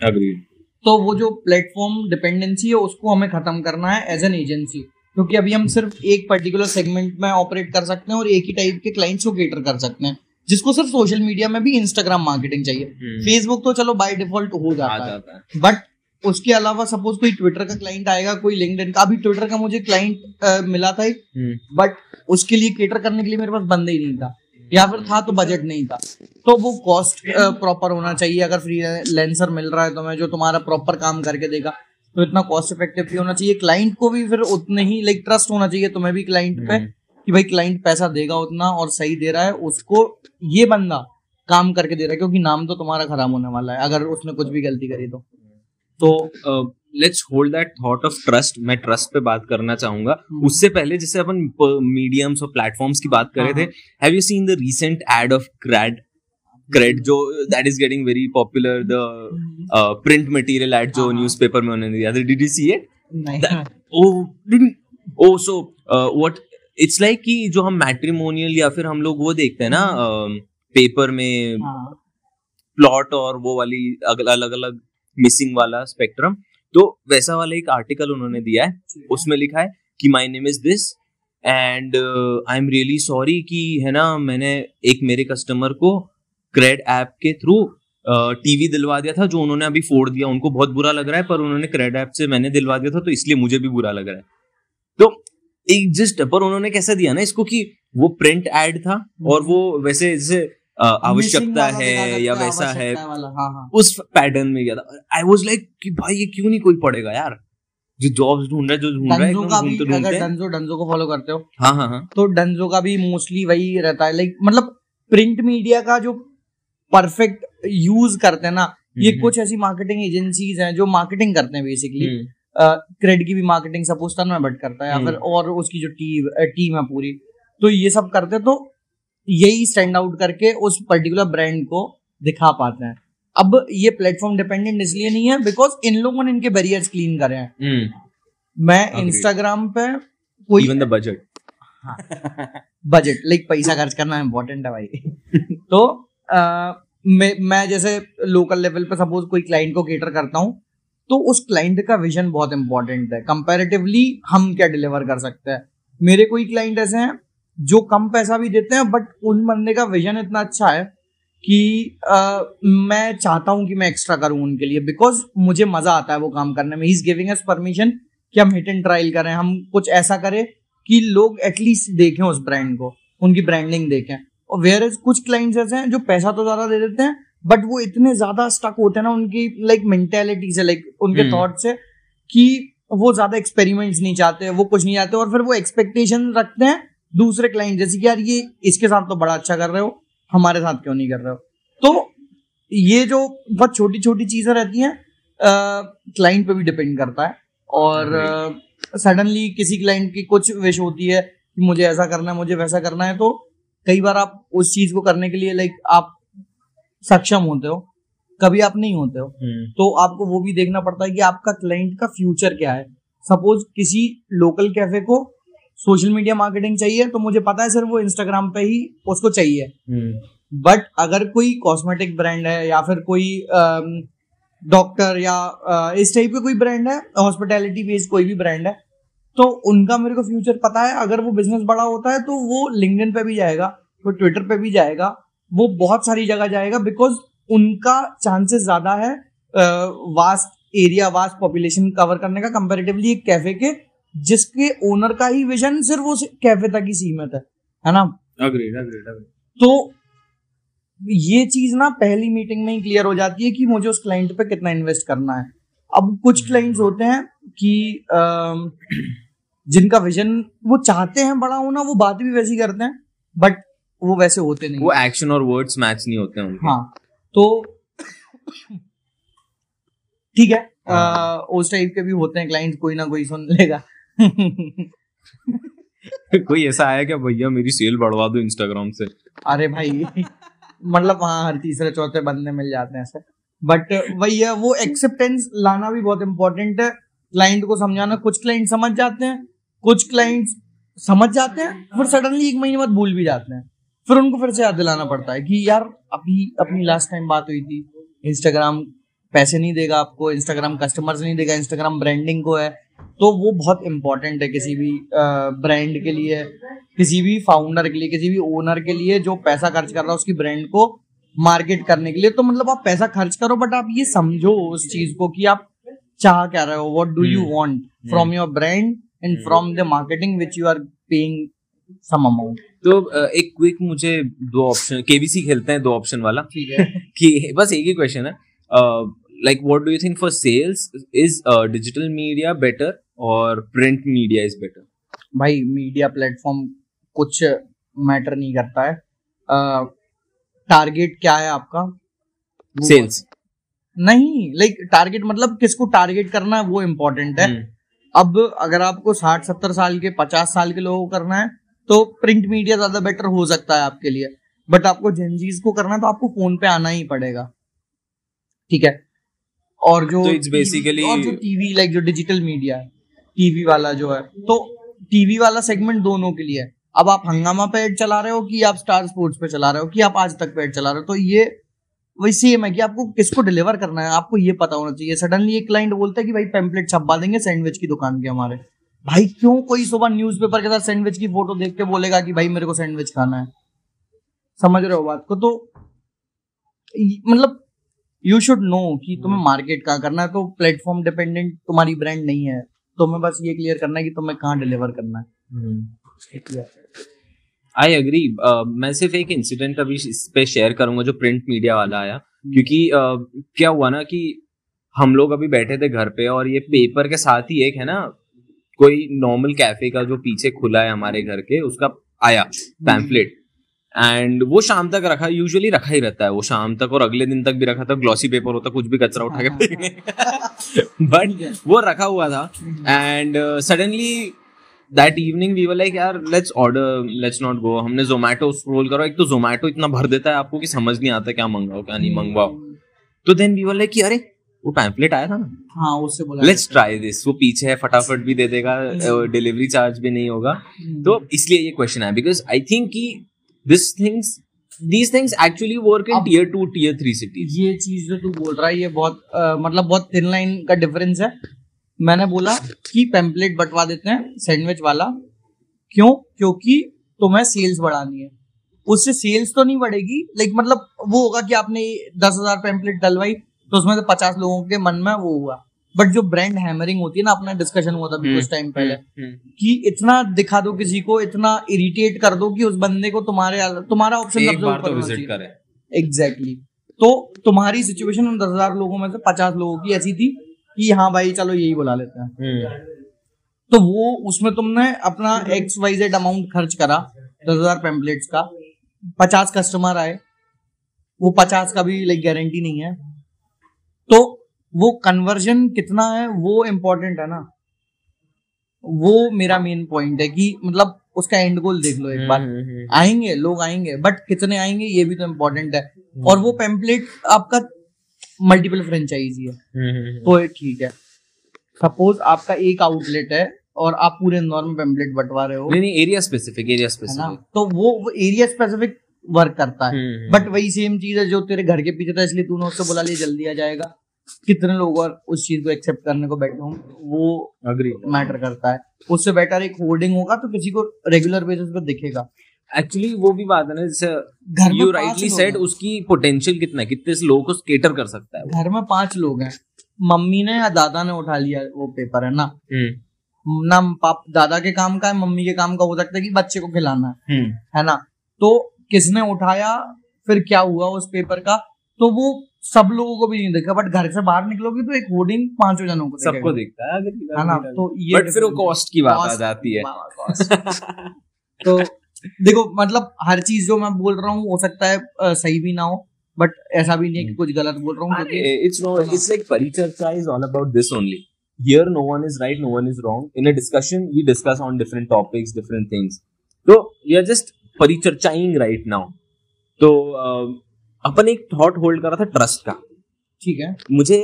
अग्रीड तो वो जो प्लेटफॉर्म डिपेंडेंसी है उसको हमें खत्म करना है एज एन एजेंसी क्योंकि अभी हम सिर्फ़ एक पर्टिकुलर सेगमेंट में ऑपरेट कर सकते हैं और एक ही टाइप के क्लाइंट्स को केटर कर सकते हैं जिसको सिर्फ़ सोशल मीडिया में भी इंस्टाग्राम मार्केटिंग चाहिए। फेसबुक तो चलो बाय डिफ़ॉल्ट हो जाता है। जाता है। बट उसके अलावा सपोज़ कोई ट्विटर का क्लाइंट आएगा कोई लिंक्डइन का। अभी ट्विटर का मुझे क्लाइंट मिला था एक। हम्म, बट उसके लिए केटर करने के लिए मेरे पास बंदे ही नहीं था। या फिर था तो बजट नहीं था। तो वो कॉस्ट प्रॉपर होना चाहिए। अगर फ्री लेंसर मिल रहा है तो मैं जो तुम्हारा प्रॉपर काम करके देगा तो इतना कॉस्ट इफ़ेक्टिव भी होना चाहिए। क्लाइंट को भी फिर उतने ही लाइक ट्रस्ट होना चाहिए तुम्हें भी क्लाइंट पे हम्म। कि भाई क्लाइंट पैसा देगा उतना और सही दे रहा है। उसको ये बंदा काम करके दे रहा है क्योंकि नाम तो तुम्हारा खराब होने वाला है अगर उसने कुछ भी गलती करी तो। तो let's hold that thought of trust मैं ट्रस्ट पे बात करना चाहूँगा। हम्म। उससे पहले जैसे अपन मीडियम्स और प्लेटफॉर्म्स की बात कर रहे थे हाँ, have you seen the recent ad of CRED CRED जो that is getting very popular the print material ad जो हाँ, हाँ। न्यूज़पेपर में उन्होंने दिया did you see it oh oh so uh, what it's like कि जो हम मैट्रिमोनियल या फिर हम लोग वो देखते हैं ना पेपर में हाँ, प्लॉट और वो वाली अलग अलग मिसिंग वाला स्पेक्ट्रम तो वैसा वाला एक आर्टिकल उन्होंने दिया है उसमें लिखा है कि my name is this and I am really sorry कि है ना मैंने एक मेरे कस्टमर को क्रेड ऐप के थ्रू टीवी दिलवा दिया था जो उन्होंने अभी फोड़ दिया। उनको बहुत बुरा लग रहा है पर उन्होंने क्रेड ऐप से मैंने दिलवा दिया था तो इसलिए मुझे भी बुरा लग रहा है। तो एक जस्ट पर उन्होंने कैसा दिया ना इसको कि वो प्रिंट एड था और वो वैसे जैसे आवश्यकता है या वैसा है। हाँ हाँ। उस पैटर्न में गया था। आई वाज लाइक कि भाई ये क्यों नहीं कोई पढ़ेगा यार? जो जॉब्स ढूंढ रहा है जो ढूंढ रहा है ढूंढते अगर ढूंढते डंजो डंजो को फॉलो करते हो हाँ हाँ हाँ। तो डंजो का भी मोस्टली वही रहता है। लाइक मतलब प्रिंट मीडिया का जो परफेक्ट यूज़ करते हैं ना ये हम्म, कुछ ऐसी मार्केटिंग एजेंसीज हैं जो मार्केटिंग करते हैं बेसिकली हम्म, क्रेड की भी मार्केटिंग सपोज़ तन में बट करता है या हम्म। फिर और उसकी जो टीम टीम है पूरी। तो ये सब करते हैं तो यही स्टैंड आउट करके उस पर्टिकुलर ब्रांड को दिखा पाते हैं। अब ये प्लेटफॉर्म डिपेंडेंट इसलिए नहीं है बिकॉज़ इन लोगों ने इनके बैरियर्स क्लीन करे हैं। हम्म। मैं इंस्टाग्राम पे कोई even the budget budget like पैसा खर्च करना इम्पोर्टेंट है भाई। तो अ, मैं मैं जैसे लोकल लेवल पे सपोज़ कोई क्लाइंट को केटर करता हूँ तो उस क्लाइंट का विजन बहुत इंपॉर्टेंट है। कंपैरेटिवली हम क्या डिलीवर कर सकते हैं? मेरे कोई क्लाइंट ऐसे हैं जो कम पैसा भी देते हैं बट उन बंदे का विजन इतना अच्छा है कि अ, मैं चाहता हूँ कि मैं एक्स्ट्रा करूँ उनके लिए बिकॉज़ मुझे मज़ा आता है वो काम करने में ही इज़ गिविंग एस परमिशन कि हम हिट एंड ट्रायल करें हम कुछ ऐसा करें कि लोग एटलीस्ट देखें उस ब्रांड को उनकी ब्रांडिंग देखें और वेयर इज़ कुछ क्लाइंट्स ऐसे हैं जो पैसा तो ज़्यादा दे देते हैं बट वो इतने ज़्यादा स्टक होते हैं ना उनकी लाइक मेंटेलिटी से लाइक उनके हम्म। थॉट से कि वो ज़्यादा एक्सपेरिमेंट्स नहीं चाहते वो कुछ नहीं चाहते और फिर वो एक्सपेक्टेशन रखते हैं दूसरे क्लाइंट जैसे कि यार ये इसके साथ तो बड़ा अच्छा कर रहे हो हमारे साथ क्यों नहीं कर रहे हो? तो ये जो बहुत छोटी छोटी चीज़ें रहती हैं क्लाइंट पे भी डिपेंड करता है और सडनली किसी क्लाइंट की कुछ विश होती है कि मुझे ऐसा करना है मुझे वैसा करना है तो कई बार आप उस चीज़ को करने के लिए लाइक आप सक्षम होते हो कभी आप नहीं होते हो। हम्म, तो आपको वो भी देखना पड़ता है कि आपका क्लाइंट का फ्यूचर क्या है। सपोज़ किसी लोकल कैफ़े को सोशल मीडिया मार्केटिंग चाहिए तो मुझे पता है सर वो इंस्टाग्राम पे ही उसको चाहिए। हम्म, बट अगर कोई कॉस्मेटिक ब्रांड है या फिर कोई डॉक्टर या इस टाइप का कोई ब्रांड है हॉस्पिटैलिटी बेस्ड कोई भी ब्रांड है तो उनका मेरे को फ्यूचर पता है। अगर वो बिज़नेस बड़ा होता है तो वो लिंक्डइन पे भी जाएगा वो ट्विटर पे भी जाएगा वो बहुत सारी जगह जाएगा बिकॉज़ उनका चांसेस ज़्यादा है vast area vast population cover करने का कंपेरेटिवली एक कैफ़े के जिसके ओनर का ही विजन सिर्फ़ उस कैफ़े तक ही सीमित है है ना? अग्रीड अग्रीड अग्रीड तो ये चीज़ ना पहली मीटिंग में ही क्लियर हो जाती है कि मुझे उस क्लाइंट पे कितना इन्वेस्ट करना है। अब कुछ क्लाइंट्स होते हैं कि जिनका विजन वो चाहते हैं बड़ा होना वो बात भी वैसी करते हैं बट वो वैसे होते नहीं वो एक्शन और वर्ड्स मैच नहीं होते हैं उनके। हाँ तो ठीक है अ, उस टाइप के भी होते हैं क्लाइंट कोई ना कोई सुन लेगा। [laughs] कोई ऐसा आया क्या, भैया, मेरी सेल बढ़वा दो इंस्टाग्राम से? अरे भाई मतलब वहाँ हर तीसरे, चौथे बंदे मिल जाते हैं ऐसे। बट है वो एक्सेप्टेंस लाना भी बहुत इंपॉर्टेंट है। क्लाइंट को समझाना, कुछ क्लाइंट समझ जाते हैं, कुछ क्लाइंट समझ जाते हैं, फिर सडनली एक महीने बाद भूल भी जाते हैं। फिर उनको फिर से याद दिलाना पड़ता है कि यार, अभी, अपनी लास्ट टाइम बात हुई थी। इंस्टाग्राम पैसे नहीं देगा आपको इंस्टाग्राम कस्टमर्स नहीं देगा इंस्टाग्राम ब्रांडिंग को है। तो वो बहुत इंपॉर्टेंट है किसी भी ब्रांड के लिए किसी भी फाउंडर के लिए किसी भी ओनर के लिए जो पैसा खर्च कर रहा है उसकी ब्रांड को मार्केट करने के लिए। तो मतलब आप पैसा खर्च करो बट आप ये समझो उस चीज़ को कि आप चाह क्या रहे हो what do you. Want from your brand and from the marketing which you are paying some amount तो एक क्विक मुझे दो ऑप्शन केबीसी खेलते हैं दो ऑप्शन वाला। ठीक है। [laughs] कि बस एक ही क्वेश्चन है। Like what do you think for sales is digital media better और प्रिंट मीडिया इज़ बेटर भाई मीडिया प्लेटफॉर्म कुछ मैटर नहीं करता है। टारगेट क्या है आपका? सेल्स नहीं लाइक टारगेट मतलब किसको टारगेट करना है वो इम्पोर्टेंट है। हम्म। अब अगर आपको साठ सत्तर साल के पचास साल के लोगों को करना है तो प्रिंट मीडिया ज़्यादा बेटर हो सकता है आपके लिए। बट आपको जेनजीज को करना है तो आपको फ़ोन पे आना ही पड़ेगा। ठीक है? और जो तो it's TV और जो टीवी लाइक जो डिजिटल मीडिया है टीवी वाला जो है तो टीवी वाला सेगमेंट दोनों के लिए है। अब आप हंगामा पे एड चला रहे हो कि आप स्टार स्पोर्ट्स पे चला रहे हो कि आप आज तक पे एड चला रहे हो तो ये वही सेम है कि आपको किसको डिलीवर करना है आपको ये पता होना चाहिए। सडनली एक क्लाइंट बोलता है कि भाई पेम्पलेट छपवा देंगे सैंडविच की दुकान के हमारे। भाई क्यों कोई सुबह न्यूज़पेपर के साथ सैंडविच की फ़ोटो देख के बोलेगा कि भाई मेरे को सैंडविच खाना है? समझ रहे हो बात को? तो मतलब यू शुड नो कि तुम्हें मार्केट कहाँ करना है तो प्लेटफॉर्म डिपेंडेंट तुम्हारी ब्रांड नहीं है। तुम्हें बस ये क्लियर करना है कि तुम्हें कहाँ डिलीवर करना है। आई एग्री मैं सिर्फ़ एक इंसिडेंट अभी इस पे शेयर करूँगा जो प्रिंट मीडिया वाला आया। क्योंकि uh, क्या हुआ ना कि हम लोग अभी बैठे थे घर पे और ये पेपर के साथ ही एक है ना कोई नॉर्मल कैफ़े का जो पीछे खुला है हमारे घर के उसका आया पैम्फलेट एंड वो शाम तक रखा यूजुअली रखा ही रहता है। वो शाम तक और अगले दिन तक भी रखा था ग्लॉसी पेपर होता कुछ भी कचरा उठा के फेंकने बट वो रखा हुआ था। And suddenly that evening we were like यार let's order let's not go हमने जोमेटो स्क्रोल करो। एक तो जोमेटो इतना भर देता है आपको कि समझ नहीं आता क्या मंगवाओ क्या नहीं मंगवाओ। तो देन वी वर लाइक कि अरे वो पैम्फलेट आया था ना। हाँ उससे बोला लेट्स ट्राई दिस वो पीछे है फटाफट भी दे देगा डिलीवरी चार्ज भी नहीं होगा। तो इसलिए ये क्वेश्चन है बिकॉज़ आई थिंक कि this things these things actually work in tier two tier three cities ये चीज़ जो तू बोल रहा है ये बहुत अ, मतलब बहुत थिन लाइन का डिफरेंस है। मैंने बोला कि पेम्पलेट बंटवा देते हैं सैंडविच वाला। क्यों? क्योंकि तुम्हें सेल्स बढ़ानी है। उससे सेल्स तो नहीं बढ़ेगी लाइक मतलब वो होगा कि आपने दस हज़ार पेम्पलेट डलवाई तो उसमें से पचास लोगों के मन में वो हुआ। बट जो ब्रांड हैमरिंग होती है ना अपना डिस्कशन हुआ था अभी हम्म, कुछ टाइम पहले हम्म, कि इतना दिखा दो किसी को इतना इरिटेट कर दो कि उस बंदे को तुम्हारे तुम्हारा ऑप्शन बार तो विज़िट करे। एग्जैक्टली तो तुम्हारी सिचुएशन उन दस हज़ार लोगों में से पचास लोगों की ऐसी थी कि हाँ भाई चलो यही बुला लेते हैं। हम्म, तो वो उसमें तुमने अपना एक्स वाई जेड अमाउंट खर्च करा दस हज़ार पेम्पलेट्स का पचास कस्टमर आए वो पचास का भी लाइक गारंटी नहीं है। तो वो कन्वर्जन कितना है वो इम्पोर्टेंट है ना। वो मेरा मेन पॉइंट है कि मतलब उसका एंड गोल देख लो एक बार। हम्म, हम्म, आएँगे लोग आएँगे बट कितने आएँगे ये भी तो इम्पोर्टेंट है। और वो पेम्पलेट आपका मल्टीपल फ्रेंचाइजी है हम्म, हम्म, तो ठीक है। सपोज़ आपका एक आउटलेट है और आप पूरे इंदौर में पेम्पलेट बंटवा रहे हो। नहीं नहीं एरिया स्पेसिफिक एरिया स्पेसिफिक तो वो एरिया स्पेसिफिक वर्क करता है। हम्म, बट वही सेम चीज़ है जो तेरे घर के पीछे था इसलिए तूने उससे बोला लिए जल्दी आ जाएगा। कितने लोग और उस चीज़ को एक्सेप्ट करने को बैठे हों वो अग्री मैटर करता है। उससे बेटर एक होर्डिंग होगा तो किसी को रेगुलर बेसिस पे दिखेगा। एक्चुअली वो भी बात है ना जैसे घर यू राइटली सेड। उसकी पोटेंशियल कितना है कितने लोगों को स्केटर कर सकता है घर में पाँच लोग हैं। मम्मी ने या दादा ने उठा लिया वो पेपर है ना? हम्म, ना पाप दादा के काम का है मम्मी के काम का हो सकता है कि बच्चे को खिलाना है। हम्म, है ना? तो किसने उठाया फिर क्या हुआ उस पेपर का? तो वो सब लोगों को भी नहीं देखा बट घर से बाहर निकलोगे तो एक होर्डिंग पाँचों जनों को सबको देखता है हाँ तो, तो देखो मतलब हर चीज़ जो मैं बोल रहा हूँ हो सकता है सही भी ना हो बट ऐसा भी नहीं है कि कुछ गलत बोल रहा हूँ it's no it's like Paricharcha is all about this only here no one is right no one is wrong in a discussion we discuss on different topics different things तो यू आर जस्ट परिचर्चाइंग right now तो अपन एक thought hold कर रहा था trust का। ठीक है। मुझे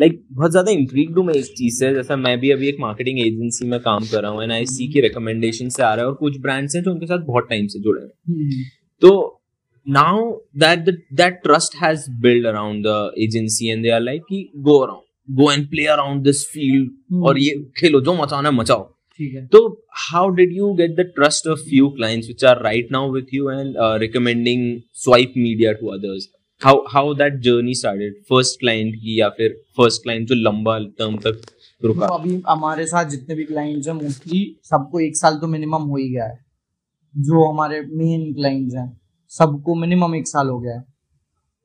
लाइक like, बहुत ज़्यादा इंट्रीग्ड हूँ मैं इस चीज़ से। जैसा मैं भी अभी एक मार्केटिंग एजेंसी में काम कर रहा हूँ एंड आई सी की रिकमेंडेशन से आ रहा है और कुछ ब्रांड्स हैं जो उनके साथ बहुत टाइम से जुड़े हैं। तो now that the, that trust has built around the agency and they are like कि go around go and play around this field हम्म। और ये खेलो जो मचाना है मचाओ। ठीक है। तो how did you get the trust of few clients which are right now with you and uh, recommending swipe media to others? How how that journey started? First client की या फिर first client जो लंबा term तक रुका? तो अभी हमारे साथ जितने भी क्लाइंट्स हैं मोस्टली सबको एक साल तो मिनिमम हो ही गया है। जो हमारे मेन क्लाइंट्स हैं सबको मिनिमम एक साल हो गया है।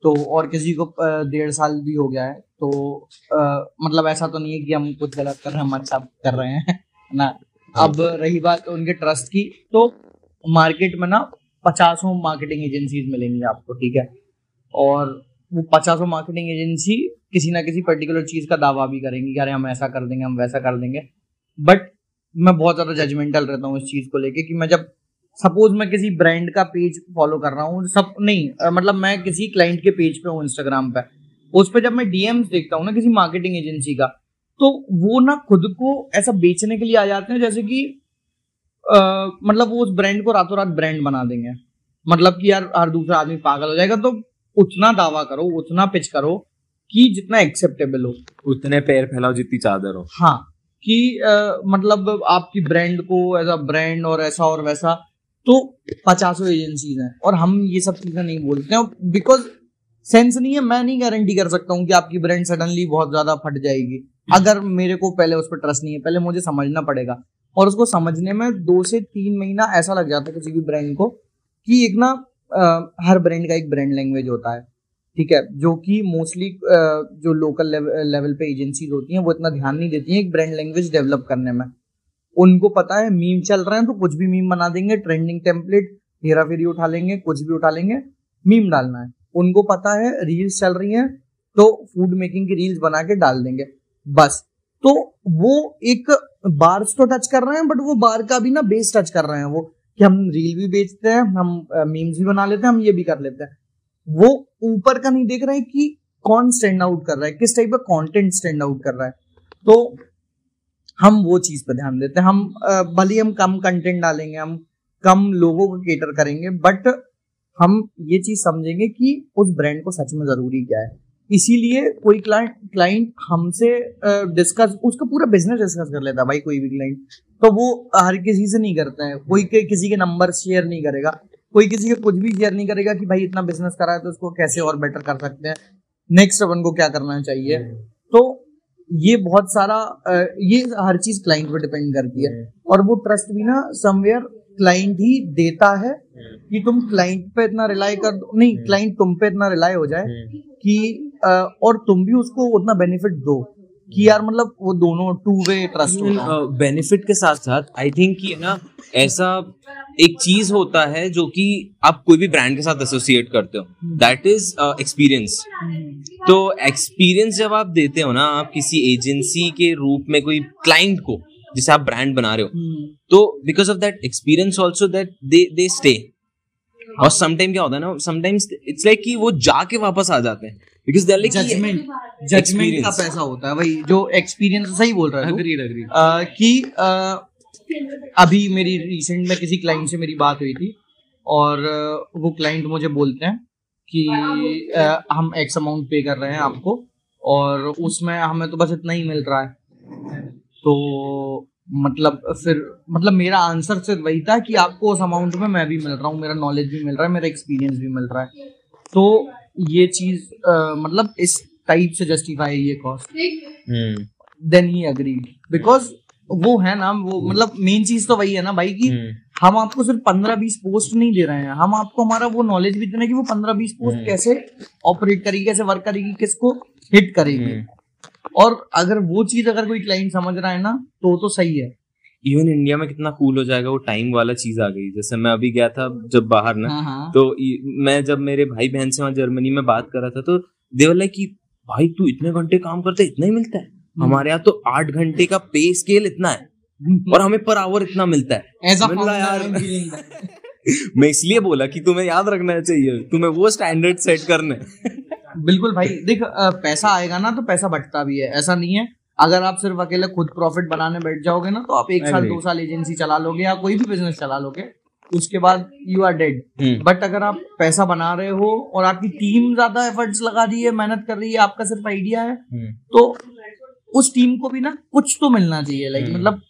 तो और किसी को डेढ़ साल भी हो गया है। तो अ, मतलब ऐसा तो नहीं है कि हम कुछ गलत कर रहे हैं हम अच्छा कर रहे है। ना। अब रही बात उनके ट्रस्ट की तो मार्केट में ना पचासों मार्केटिंग एजेंसीज मिलेंगी आपको ठीक है? और वो पचासों मार्केटिंग एजेंसी किसी ना किसी पर्टिकुलर चीज़ का दावा भी करेंगी कि अरे हम ऐसा कर देंगे हम वैसा कर देंगे। बट मैं बहुत ज़्यादा जजमेंटल रहता हूँ इस चीज़ को लेके कि मैं जब सपोज़ मैं किसी ब्रांड का पेज फॉलो कर रहा हूँ सब नहीं मतलब मैं किसी क्लाइंट के पेज पे हूँ इंस्टाग्राम पे उस पर जब मैं डीएम्स देखता हूँ ना किसी मार्केटिंग एजेंसी का तो वो ना खुद को ऐसा बेचने के लिए आ जाते हैं जैसे कि अ, मतलब वो उस ब्रांड को रातों रात ब्रांड बना देंगे। मतलब कि यार हर दूसरा आदमी पागल हो जाएगा तो उतना दावा करो उतना पिच करो कि जितना एक्सेप्टेबल हो। उतने पैर फैलाओ जितनी चादर हो। हाँ कि अ, मतलब आपकी ब्रांड को एज अ ब्रांड और ऐसा और वैसा तो पचासों एजेंसीज हैं और हम ये सब चीज़ें नहीं बोलते हैं बिकॉज़ सेंस नहीं है मैं नहीं गारंटी कर सकता हूँ कि आपकी ब्रांड सडनली बहुत ज़्यादा फट जाएगी। अगर मेरे को पहले उस पर ट्रस्ट नहीं है पहले मुझे समझना पड़ेगा। और उसको समझने में दो से तीन महीना ऐसा लग जाता है किसी भी ब्रांड को कि एक ना अ, हर ब्रांड का एक ब्रांड लैंग्वेज होता है। ठीक है? जो कि मोस्टली जो लोकल लेवल पे एजेंसीज होती हैं वो इतना ध्यान नहीं देती हैं एक ब्रांड लैंग्वेज डेवलप करने में। उनको पता है मीम चल रहे हैं तो कुछ भी मीम बना देंगे ट्रेंडिंग टेम्पलेट हेरा फेरी उठा लेंगे कुछ भी उठा लेंगे मीम डालना है। उनको पता है रील्स चल रही हैं तो फ़ूड मेकिंग की रील्स बना के डाल देंगे। बस। तो वो एक बार्स तो टच कर रहे हैं बट वो बार का भी ना बेस टच कर रहे हैं वो, कि हम रील भी बेचते हैं, हम मीम्स भी बना लेते हैं, हम ये भी कर लेते हैं। वो ऊपर का नहीं देख रहे हैं कि कौन स्टैंड आउट कर रहा है, किस टाइप का कंटेंट स्टैंड आउट कर रहा है। तो हम वो चीज़ पर ध्यान देते हैं। हम भले हम कम कंटेंट डालेंगे, हम कम लोगों को केटर करेंगे बट हम ये चीज़ समझेंगे कि उस ब्रांड को सच में ज़रूरी क्या है। इसीलिए कोई क्लाइंट क्लाइंट हमसे डिस्कस उसका पूरा बिज़नेस डिस्कस कर लेता है भाई कोई भी क्लाइंट तो वो हर किसी से नहीं करता है। कोई के, किसी के नंबर शेयर नहीं करेगा। कोई किसी के कुछ भी शेयर नहीं करेगा कि भाई इतना बिज़नेस करा है तो उसको कैसे और बेटर कर सकते हैं। नेक्स्ट अपन को क्या करना चाहिए? तो ये बहुत सारा ये हर चीज़ क्लाइंट पर डिपेंड करती है। और वो ट्रस्ट भी ना समवेयर क्लाइंट ही देता है। कि तुम क्लाइंट पे इतना रिलाई कर दो नहीं क्लाइंट तुम पे इतना रिलाई हो जाए कि और तुम भी उसको उतना बेनिफिट दो कि यार मतलब वो दोनों टू वे ट्रस्ट बेनिफिट के साथ साथ आई थिंक कि ना ऐसा एक चीज़ होता है जो कि आप कोई भी ब्रांड के साथ एसोसिएट करते हो। दैट इज़ एक्सपीरियंस तो एक्सपीरियंस जब आप देते हो ना आप किसी एजेंसी के रूप में कोई क्लाइंट को जिसे आप ब्रांड बना रहे हो। हम्म, तो because of that experience also that they they stay और समटाइम क्या होता है ना समटाइम्स इट्स लाइक कि वो जाके वापस आ जाते हैं। Because they like judgement judgement का पैसा होता है भाई जो एक्सपीरियंस सही बोल रहा है। अग्रीड अग्रीड कि अभी मेरी रिसेंट में किसी क्लाइंट से मेरी बात हुई थी और वो क्लाइंट मुझे बोलते हैं कि हम एक्स अमाउंट पे कर रहे हैं आपको और उसमें हमें तो बस इतना ही मिल रहा है। तो मतलब फिर मतलब मेरा आंसर सिर्फ़ वही था कि आपको उस अमाउंट में मैं भी मिल रहा हूँ मेरा नॉलेज भी मिल रहा है मेरा एक्सपीरियंस भी मिल रहा है। तो ये चीज़ मतलब इस टाइप से जस्टिफाई है ये कॉस्ट हम्म। देन ही अग्रीड बिकॉज़ वो है ना वो मतलब मेन चीज़ तो वही है ना भाई कि हम आपको सिर्फ़ पंद्रह बीस पोस्ट नहीं दे रहे हैं। हम आपको हमारा वो नॉलेज भी दे रहे हैं कि वो पंद्रह बीस पोस्ट कैसे ऑपरेट करेगी कैसे वर्क करेगी किसको हिट करेगी। और अगर वो चीज़ अगर कोई क्लाइंट समझ रहा है ना तो तो सही है। इवन इंडिया में कितना कूल हो जाएगा वो टाइम वाला चीज़ आ गई। जैसे मैं अभी गया था जब बाहर ना हाँ हाँ। तो मैं जब मेरे भाई बहन से वहाँ जर्मनी में बात कर रहा था तो देवर लाइक कि भाई तू इतने घंटे काम करते इतना ही मिलता है। हमारे यहाँ तो आठ घंटे का पे स्केल इतना है और हमें पर आवर इतना मिलता है। यार [laughs] मैं इसलिए बोला कि तुम्हें याद रखना चाहिए तुम्हें वो स्टैंडर्ड सेट करने हैं। बिल्कुल भाई देख पैसा आएगा ना तो पैसा बटता भी है ऐसा नहीं है। अगर आप सिर्फ़ अकेले खुद प्रॉफिट बनाने बैठ जाओगे ना तो आप एक साल दो साल एजेंसी चला लोगे या कोई भी बिज़नेस चला लोगे उसके बाद you are dead hmm. But अगर आप पैसा बना रहे हो और आपकी टीम ज़्यादा एफर्ट्स लगा रही है मेहनत कर रही है आपका सिर्फ़ आइडिया है तो उस टीम को भी ना कुछ तो मिलना चाहिए। लाइक मतलब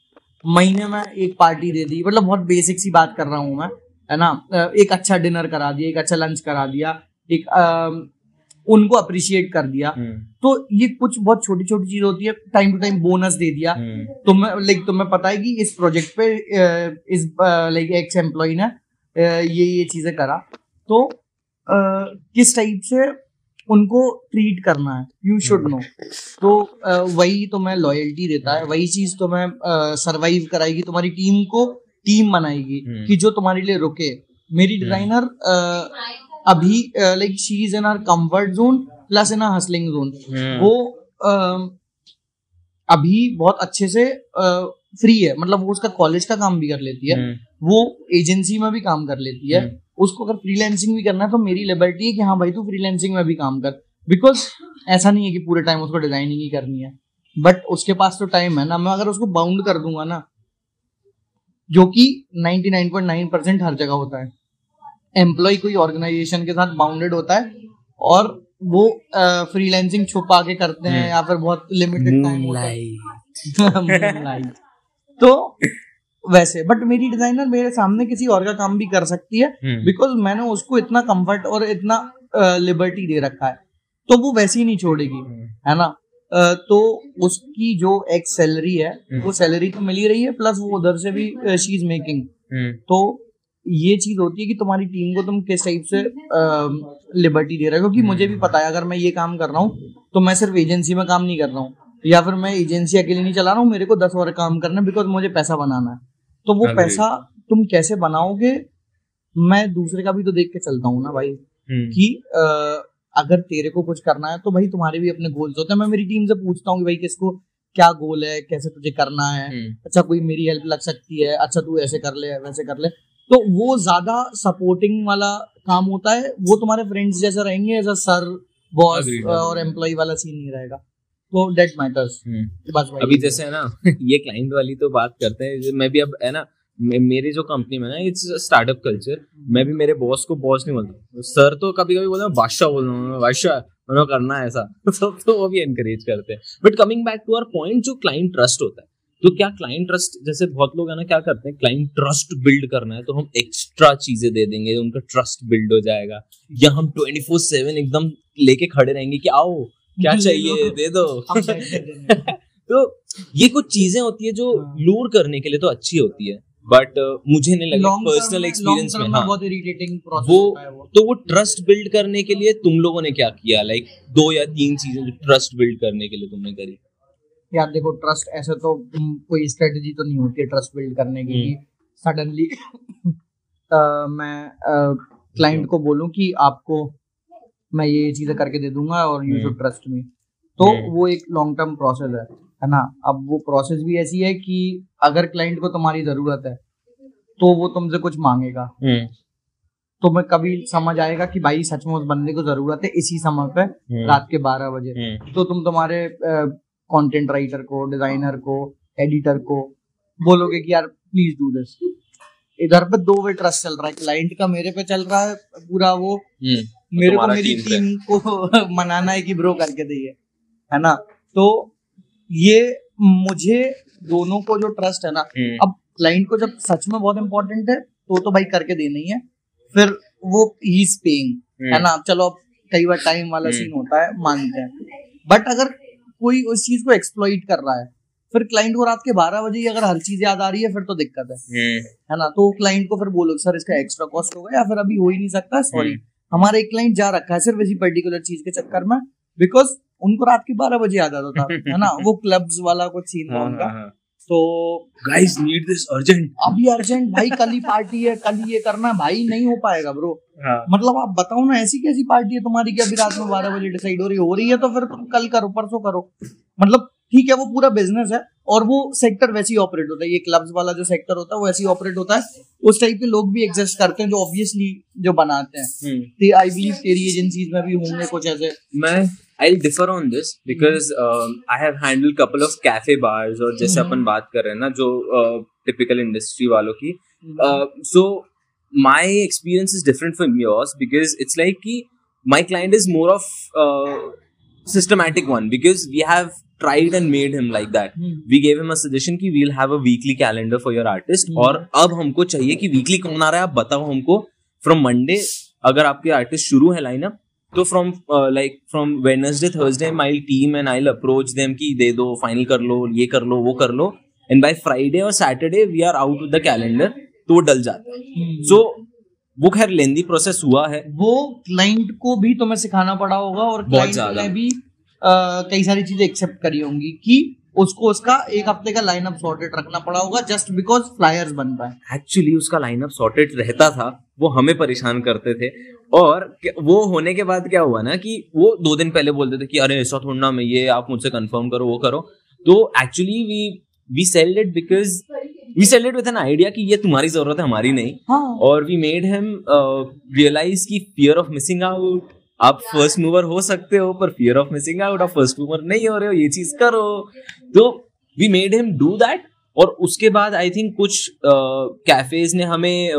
महीने में एक पार्टी दे दी मतलब बहुत बेसिक सी बात कर रहा हूँ मैं है ना? एक अच्छा डिनर करा दिया एक अच्छा लंच करा दिया एक उनको अप्रिशिएट कर दिया। तो ये कुछ बहुत छोटी छोटी चीज़ होती है टाइम टू टाइम बोनस दे दिया। तुम्हें लाइक तुम्हें पता है कि इस प्रोजेक्ट पे इस लाइक एक्स एम्प्लॉय ने ये ये चीज़ें करा। तो किस टाइप से उनको ट्रीट करना है? यू शुड नो तो वही तुम्हें लॉयल्टी देता है वही चीज़ तुम्हें सरवाइव कराएगी तुम्हारी टीम को टीम बनाएगी हम्म। कि जो तुम्हारे लिए रुके। मेरी डिज़ाइनर अभी like she is in her comfort zone plus in her hustling zone वो अम, अभी बहुत अच्छे से फ्री है। मतलब वो उसका कॉलेज का काम भी कर लेती है। वो एजेंसी में भी काम कर लेती है। उसको अगर फ्रीलैंसिंग भी करना है तो मेरी लिबर्टी है कि हाँ भाई तू फ्रीलैंसिंग में भी काम कर। बिकॉज़ ऐसा नहीं है कि पूरे टाइम उसको डिज़ाइनिंग ही करनी है। बट उसके पास तो टाइम है ना। मैं अगर उसको बाउंड कर दूँगा ना जो कि 99.9 परसेंट हर जगह होता है। एम्प्लॉय कोई ऑर्गेनाइजेशन के साथ बाउंडेड होता है और वो फ्रीलैंसिंग छुपा के करते हैं या फिर बहुत लिमिटेड टाइम होता तो वैसे बट मेरी डिज़ाइनर मेरे सामने किसी और का काम भी कर सकती है बिकॉज़ मैंने उसको इतना कंफर्ट और इतना लिबर्टी दे रखा है। तो वो वैसे ही नहीं छोड़ेगी है ना? तो उसकी जो एक सैलरी है वो सैलरी तो मिल ही रही है प्लस वो उधर से भी शी इज़ मेकिंग तो ये चीज़ होती है कि तुम्हारी टीम को तुम किस टाइप से लिबर्टी दे रहे हो? क्योंकि मुझे भी पता है अगर मैं ये काम कर रहा हूँ तो मैं सिर्फ़ एजेंसी में काम नहीं कर रहा हूँ। या फिर मैं एजेंसी अकेले नहीं चला रहा हूँ मेरे को दस और काम करना है बिकॉज़ मुझे पैसा बनाना है। तो वो पैसा तुम कैसे बनाओगे? मैं दूसरे का भी तो देख के चलता हूँ ना भाई कि अ, अगर तेरे को कुछ करना है तो भाई तुम्हारे भी अपने गोल्स होते हैं। मैं मेरी टीम से पूछता हूँ कि भाई किसको क्या गोल है कैसे तुझे करना है? अच्छा कोई मेरी हेल्प लग सकती है अच्छा तू ऐसे कर ले वैसे कर ले। तो वो ज़्यादा सपोर्टिंग वाला काम होता है। वो तुम्हारे फ्रेंड्स जैसे रहेंगे एज अ सर बॉस और एम्प्लॉय वाला सीन नहीं रहेगा। तो डेट मैटर्स बस अभी जैसे है ना ये क्लाइंट वाली तो बात करते हैं मैं भी अब है ना मेरी जो कंपनी में ना इट्स स्टार्टअप कल्चर मैं भी मेरे बॉस को बॉस नहीं बोलता। सर तो कभी कभी बोलता हूँ बादशाह बोल रहा हूँ बादशाह उन्होंने करना है ऐसा। [laughs] तो, तो वो भी एनकरेज करते हैं। But coming back to our point जो क्लाइंट ट्रस्ट होता है तो क्या क्लाइंट ट्रस्ट जैसे बहुत लोग है ना क्या करते हैं क्लाइंट ट्रस्ट बिल्ड करना है तो हम एक्स्ट्रा चीज़ें दे देंगे उनका ट्रस्ट बिल्ड हो जाएगा। या हम ट्वेंटी फोर सेवन एकदम लेके खड़े रहेंगे कि आओ क्या चाहिए दे दो। [laughs] तो ये कुछ चीज़ें होती है जो हाँ। लूर करने के लिए तो अच्छी होती है बट मुझे नहीं लगा पर्सनल एक्सपीरियंस में हाँ। बहुत इरिटेटिंग प्रोसेस वो तो वो ट्रस्ट बिल्ड करने के लिए तुम लोगों ने क्या किया? लाइक दो या तीन चीज़ें जो ट्रस्ट बिल्ड करने के लिए तुमने करी। यार देखो ट्रस्ट ऐसे तो हम्म, कोई स्ट्रेटजी तो नहीं होती है ट्रस्ट बिल्ड करने की हम्म। सडनली [laughs] मैं क्लाइंट को बोलूँ कि आपको मैं ये चीज़ें करके दे दूँगा और you hmm. Should trust me तो हम्म। वो एक लॉन्ग टर्म प्रोसेस है है ना अब वो प्रोसेस भी ऐसी है कि अगर क्लाइंट को तुम्हारी ज़रूरत है तो वो तुमसे कुछ मांगेगा तो मैं कभी समझ आएगा कि भाई सच में उस बंदे को ज़रूरत है इसी समय पे रात के बारह बजे हम्म। तो तुम तुम्हारे कंटेंट राइटर को डिज़ाइनर को एडिटर को बोलोगे कि यार प्लीज़ डू दिस इधर पे दो वे ट्रस्ट चल रहा है। क्लाइंट का मेरे पे चल रहा है पूरा वो। हम्म। मेरे को मेरी टीम को [laughs] मनाना है कि ब्रो करके दइए है ना? तो ये मुझे दोनों को जो ट्रस्ट है ना हम्म। अब क्लाइंट को जब सच में बहुत इंपॉर्टेंट है तो तो भाई करके देना ही है। फिर वो ही पेइंग है ना? चलो अब कई बार टाइम वाला हम्म। सीन होता है मानते हैं। बट अगर कोई उस चीज़ को एक्सप्लॉइट कर रहा है। फिर क्लाइंट को रात के बारह बजे अगर हर चीज़ याद आ रही है फिर तो दिक्कत है। हम्म। है ना? तो क्लाइंट को फिर बोलो सर इसका एक्स्ट्रा कॉस्ट होगा या फिर अभी हो ही नहीं सकता सॉरी हमारा एक क्लाइंट जा रखा है सिर्फ़ इसी पर्टिकुलर चीज़ के चक्कर में बिकॉज़ उनको रात के बारह बजे याद आता था [laughs] है ना? वो क्लब्स वाला कुछ सीन था हाँ, उनका। हाँ, हाँ। तो गाइस नीड दिस अर्जेंट अभी अर्जेंट भाई कल ही पार्टी है कल ये करना भाई नहीं हो पाएगा ब्रो हाँ। मतलब आप बताओ ना ऐसी कैसी पार्टी है तुम्हारी कि अभी रात में बारह बजे डिसाइड हो रही हो? रही है तो फिर तुम कल करो परसों करो. मतलब ठीक है वो पूरा बिज़नेस है और वो सेक्टर वैसे ही ऑपरेट होता है. ये क्लब्स वाला जो सेक्टर होता है वो ऐसे ही ऑपरेट होता है। उस टाइप के लोग भी एग्जिस्ट करते हैं जो ऑब्वियसली जो बनाते हैं। आई बिलीव तेरी एजेंसीज में भी होंगे कुछ ऐसे। मैं I differ on this because I have handle couple of cafe bars और जैसे हम्म। अपन बात कर रहे हैं ना जो टिपिकल इंडस्ट्री वालों की सो my experience is different from yours because it's like ki my client is more of uh, systematic one because we have tried and made him like that Hmm. we gave him a suggestion कि we'll have a weekly calendar for your artist हम्म। और अब हमको चाहिए कि weekly कौन आ रहा है आप बताओ हमको from Monday अगर आपके आर्टिस्ट शुरू है लाइनअप तो from like from Wednesday Thursday my team and I approach them कि दे दो फाइनल कर लो ये कर लो वो कर लो। एंड बाय फ्राइडे और Saturday we are out with the calendar तो वो डल जाता है। सो वो खैर लेंदी प्रोसेस हुआ है। वो क्लाइंट को भी तुम्हें सिखाना पड़ा होगा और बहुत क्लाइंट ज़्यादा। ने भी कई सारी चीज़ें एक्सेप्ट करी होंगी कि उसको उसका एक हफ़्ते का लाइनअप सॉर्टेड रखना पड़ा होगा जस्ट बिकॉज़ फ्लायर्स बन पाए एक्चुअली उसका लाइनअप सॉर्टेड रहता था। वो हमें परेशान करते थे। और वो होने के बाद क्या हुआ ना कि वो दो दिन पहले बोलते थे कि अरे ऐसा थोड़ा ना मैं ये आप मुझसे कंफर्म करो वो करो। तो actually we we sold it because we sold it with an idea कि ये तुम्हारी ज़रूरत है हमारी नहीं। हाँ। और वी मेड हिम रियलाइज़ की फियर ऑफ़ मिसिंग आउट आप फ़र्स्ट मूवर हो सकते हो पर फियर ऑफ़ मिसिंग आउट आप फ़र्स्ट मूवर नहीं हो रहे हो ये चीज़ करो। तो we made him do that और उसके बाद आई थिंक कुछ कैफेज uh, ने हमें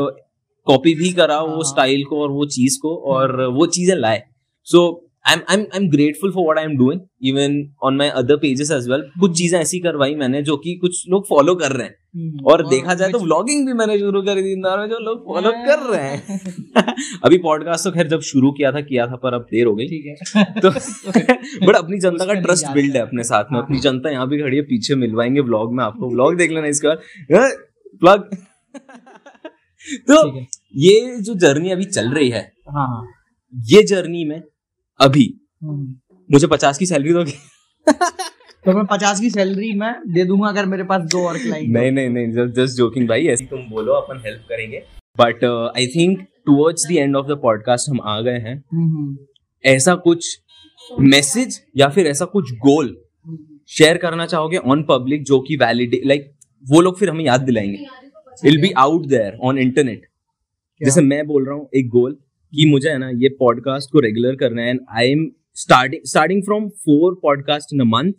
कॉपी भी करा वो हाँ। स्टाइल को और वो चीज़ को और वो चीज़ें लाए। So I am I am am grateful for what I am doing even on my other pages as well कुछ चीज़ें ऐसी करवाई मैंने जो कि कुछ लोग फॉलो कर रहे हैं। हम्म, और देखा जाए तो व्लॉगिंग भी मैंने शुरू कर दी इंदौर में जो लोग फॉलो कर रहे हैं। [laughs] अभी पॉडकास्ट तो खैर जब शुरू किया था किया था पर अब देर हो गई। ठीक है। [laughs] तो [laughs] बट अपनी जनता का ट्रस्ट बिल्ड है अपने साथ में हाँ। अपनी जनता यहाँ भी खड़ी है पीछे मिलवाएँगे व्लॉग में आपको। व्लॉग देख लेना इसके बाद। प्लग तो ये जो जर्नी अभी चल रही है हाँ हाँ। ये जर्नी में अभी हम्म। मुझे पचास की सैलरी दोगे? [laughs] तो मैं पचास की सैलरी मैं दे दूँगा अगर मेरे पास दो और क्लाइंट नहीं नहीं नहीं जस्ट जस्ट जोकिंग भाई ऐसे तुम बोलो अपन हेल्प करेंगे। But I think towards the end of the podcast हम आ गए हैं। ऐसा कुछ मैसेज या फिर ऐसा कुछ गोल शेयर करना चाहोगे ऑन पब्लिक जो कि वैलिड लाइक वो लोग फिर हमें याद दिलाएँगे। Will be out there on internet जैसे मैं बोल रहा हूँ एक गोल कि मुझे है ना ये पॉडकास्ट को रेगुलर करना है and I am starting starting from four podcast in a month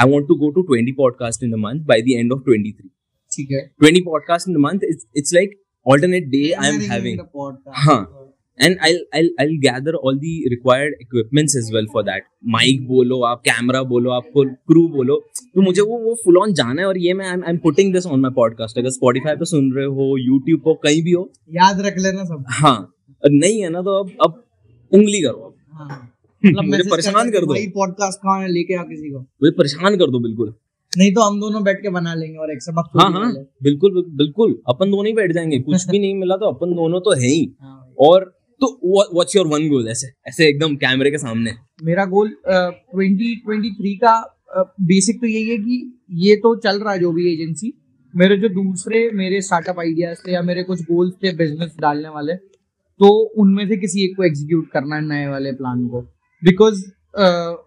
I want to go to 20 podcast in a month by the end of 23 ठीक है। 20 podcast in a month it's it's like alternate day i'm having हाँ। And i'll i'll i'll gather all the required equipments as well for that mic बोलो आप camera बोलो आपको crew बोलो। तो मुझे वो वो फुल ऑन जाना है और ये मैं I am putting this on my podcast अगर स्पॉटिफाई पे सुन रहे हो यूट्यूब पर कहीं भी हो। याद रख लेना सब। हाँ नहीं है ना तो अब अब उंगली करो अब। हाँ। [laughs] मतलब मुझे परेशान कर दो। भाई पॉडकास्ट कहाँ है? लेके आ किसी को। मुझे परेशान कर दो बिल्कुल। नहीं तो हम दोनों बैठ के बना लेंगे और एक सबक हाँ हाँ। बिल्कुल बिल्कुल- बिल्कुल। अपन दोनों ही बैठ जाएँगे। कुछ भी नहीं मिला तो अपन दोनों तो है ही। [laughs] हाँ और तो व्हाट्स योर वन गोल ऐसे ऐसे एकदम कैमरे के सामने। मेरा गोल ट्वेंटी ट्वेंटी थ्री का बेसिक तो यही है कि ये तो चल रहा है जो भी एजेंसी मेरे जो दूसरे मेरे स्टार्टअप आइडियाज़ थे या मेरे कुछ गोल्स थे बिज़नेस डालने वाले तो उनमें से किसी एक को एग्जीक्यूट करना है नए वाले प्लान को। बिकॉज़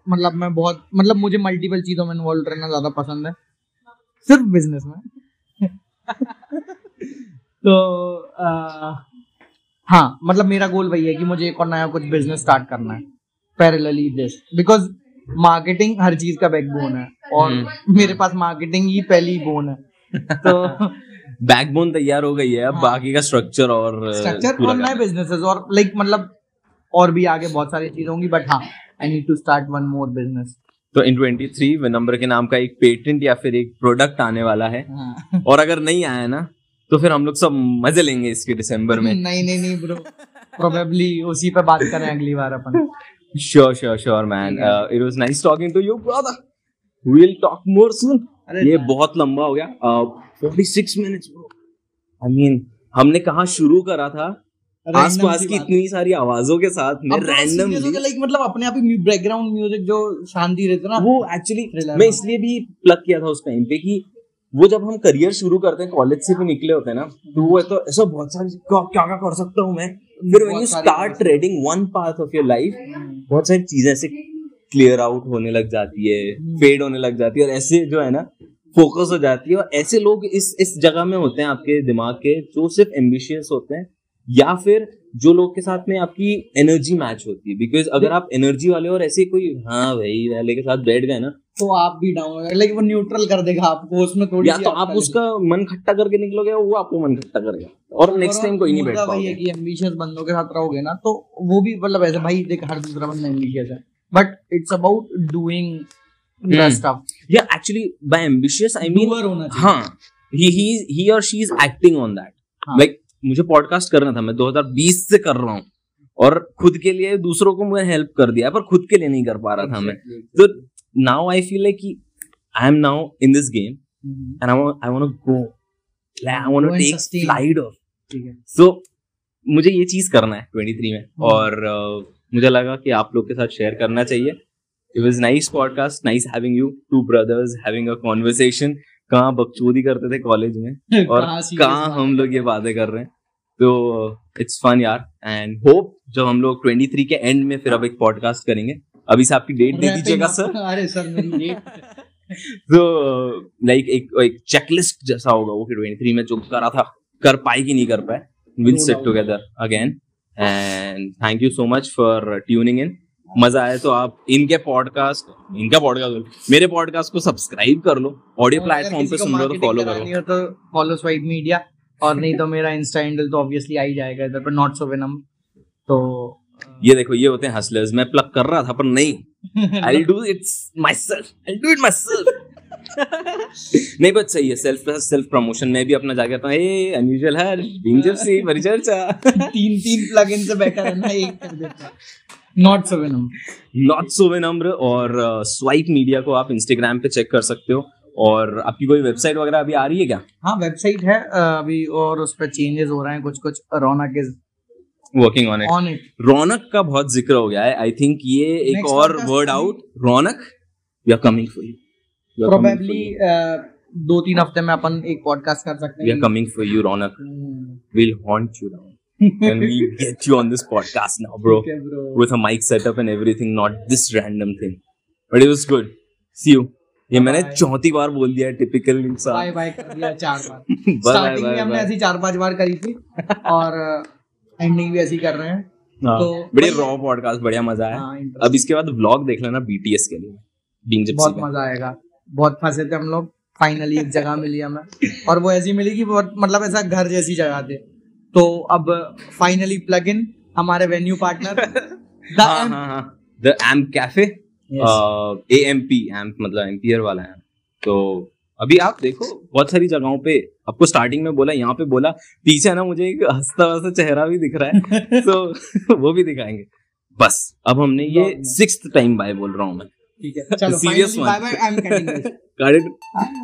मतलब मैं बहुत मतलब मुझे मल्टीपल चीज़ों में इन्वॉल्व रहना ज़्यादा पसंद है। सिर्फ़ बिज़नेस में। [laughs] तो अ, हाँ मतलब मेरा गोल वही है कि मुझे एक और नया कुछ बिज़नेस स्टार्ट करना है। पैरेलली दिस बिकॉज़ मार्केटिंग हर चीज़ का बैकबोन है। और मेरे पास मार्केटिंग ही पहली बोन है। तो [laughs] बैकबोन तैयार हो गई है अब हाँ। बाकी का स्ट्रक्चर और स्ट्रक्चर और नए बिजनेसेस और लाइक मतलब और भी आगे बहुत सारी चीज़ें होंगी बट हाँ I need to start one more business तो इन 23 विनम्र के नाम का एक पेटेंट या फिर एक प्रोडक्ट आने वाला है। हाँ। और अगर नहीं आया ना तो फिर हम लोग सब मज़े लेंगे इसके दिसंबर में। नहीं नहीं नहीं ब्रो प्रोबेबली उसी पे बात करें अगली बार अपन। [laughs] Sure sure sure man it was nice talking to you brother we'll talk more soon. ये बहुत लंबा हो गया। Forty six minutes I mean हमने कहाँ शुरू करा था? आसपास की इतनी सारी आवाजों के साथ में रैंडमली like मतलब अपने आप ही बैकग्राउंड म्यूज़िक जो शांति रहती ना वो एक्चुअली मैं इसलिए भी प्लग किया था उस टाइम पे कि वो जब हम करियर शुरू करते हैं कॉलेज से भी निकले होते हैं ना तो वो तो ऐसा बहुत सारी क्या क्या कर सकता हूँ मैं? फिर when you start trading one part of your life बहुत सारी चीज़ें ऐसे क्लियर आउट होने लग जाती है फेड होने लग जाती है और ऐसे जो है ना फोकस हो जाती है और ऐसे लोग इस इस जगह में होते हैं आपके दिमाग के जो सिर्फ़ एम्बिशियस होते हैं या फिर जो लोग के साथ में आपकी एनर्जी मैच होती है। बिकॉज़ अगर आप एनर्जी वाले और ऐसे कोई हाँ भाई वाले के साथ बैठ गए ना तो आप भी डाउन हो लाइक वो न्यूट्रल कर देगा आपको उसमें थोड़ी या तो आप उसका मन खट्टा करके निकलोगे वो आपको मन खट्टा करेगा। और नेक्स्ट टाइम कोई नहीं बैठ पाओगे। कि एम्बिशियस बंदों के साथ रहोगे ना तो वो भी मतलब ऐसे भाई देख हर दूसरा बंदा एम्बिशियस है। बट इट्स अबाउट डूइंग या actually by ambitious I mean हाँ ही और she is acting on that. Like मुझे पॉडकास्ट करना था मैं 2020 से कर रहा हूँ। और खुद के लिए दूसरों को मैंने हेल्प कर दिया पर खुद के लिए नहीं कर पा रहा था मैं। तो नाउ आई फील लाइक कि I am now in this game and I I want go I want to take flight of है। सो मुझे ये चीज़ करना है 23 में। हम्म। और uh, मुझे लगा कि आप लोग के साथ शेयर करना चाहिए। It was nice podcast nice having you two brothers having a conversation कहाँ बकचोदी करते थे कॉलेज में? [laughs] और कहाँ हम लोग ये बातें कर रहे हैं? तो इट्स फन यार एंड होप जब हम लोग 23 के एंड में फिर अब एक पॉडकास्ट करेंगे। अभी से आपकी डेट दे दीजिएगा सर [laughs] अरे सर मेरी डेट [laughs] तो लाइक एक एक चेकलिस्ट जैसा होगा वो फिर 23 में जो करा था कर पाए कि नहीं कर पाए will sit together again and thank you so much for tuning in मज़ा आया तो आप इनके पॉडकास्ट इनका पॉडकास्ट मेरे पॉडकास्ट को सब्सक्राइब कर लो। ऑडियो प्लेटफॉर्म पे सुन रहे हो तो फॉलो करो। तो फॉलो स्वाइप मीडिया और नहीं तो मेरा इंस्टा हैंडल तो ऑब्वियसली आ ही जाएगा इधर पर नॉट सो वेनम तो ये देखो ये होते हैं हसलर्स मैं प्लग कर रहा था पर नहीं। I do it's myself I do it myself नहीं बट सही है सेल्फ सेल्फ प्रमोशन में भी अपना जाके कहता हूँ अनयूजुअल है बीइंग जिप्सी परिचर्चा. तीन तीन प्लगइन से बेटर है ना एक कर देता not so venom not so विनम्र और स्वाइप मीडिया को आप इंस्टाग्राम पे चेक कर सकते हो। और आपकी कोई वेबसाइट वगैरह अभी आ रही है क्या? हाँ वेबसाइट है अभी और उस पर चेंजेस हो रहे हैं कुछ कुछ Raunak is working on it on it Raunak का बहुत ज़िक्र हो गया है। आई थिंक ये एक Next और word out Raunak we are coming for you probably दो तीन हफ़्ते में अपन एक पॉडकास्ट कर सकते वी आर हैं coming for you Raunak. we'll haunt you down. And we'll [laughs] get you on this podcast now, bro, है bro. with a mic setup and everything, not this random thing. But it was good. See you. ये मैंने चौथी बार बोल दिया typical bye इंसान। Bye कर दिया चार बार। [laughs] स्टार्टिंग में हमने ऐसी चार पाँच बार करी थी और एंडिंग भी ऐसी कर रहे हैं। हाँ, तो बढ़िया- रॉ पॉडकास्ट बढ़िया मज़ा आया। हाँ, अब इसके बाद व्लॉग देख लेना बीटीएस के लिए। बहुत मज़ा आएगा। बहुत फंसे थे हम लोग। फाइनली एक जगह मिली हमें। और वो ऐसी मिली कि बहुत मतलब ऐसा घर जैसी जगह थे। तो अब फाइनली प्लग इन हमारे venue partner the amp cafe A M P amp मतलब एम्पियर वाला है तो अभी आप देखो बहुत सारी जगहों पे आपको स्टार्टिंग में बोला यहाँ पे बोला पीछे ना मुझे एक हंसता हंसता चेहरा भी दिख रहा है। [laughs] तो [laughs] वो भी दिखाएँगे। बस अब हमने ये सिक्स टाइम बाय बोल रहा हूँ मैं। ठीक है चलो Serious [laughs]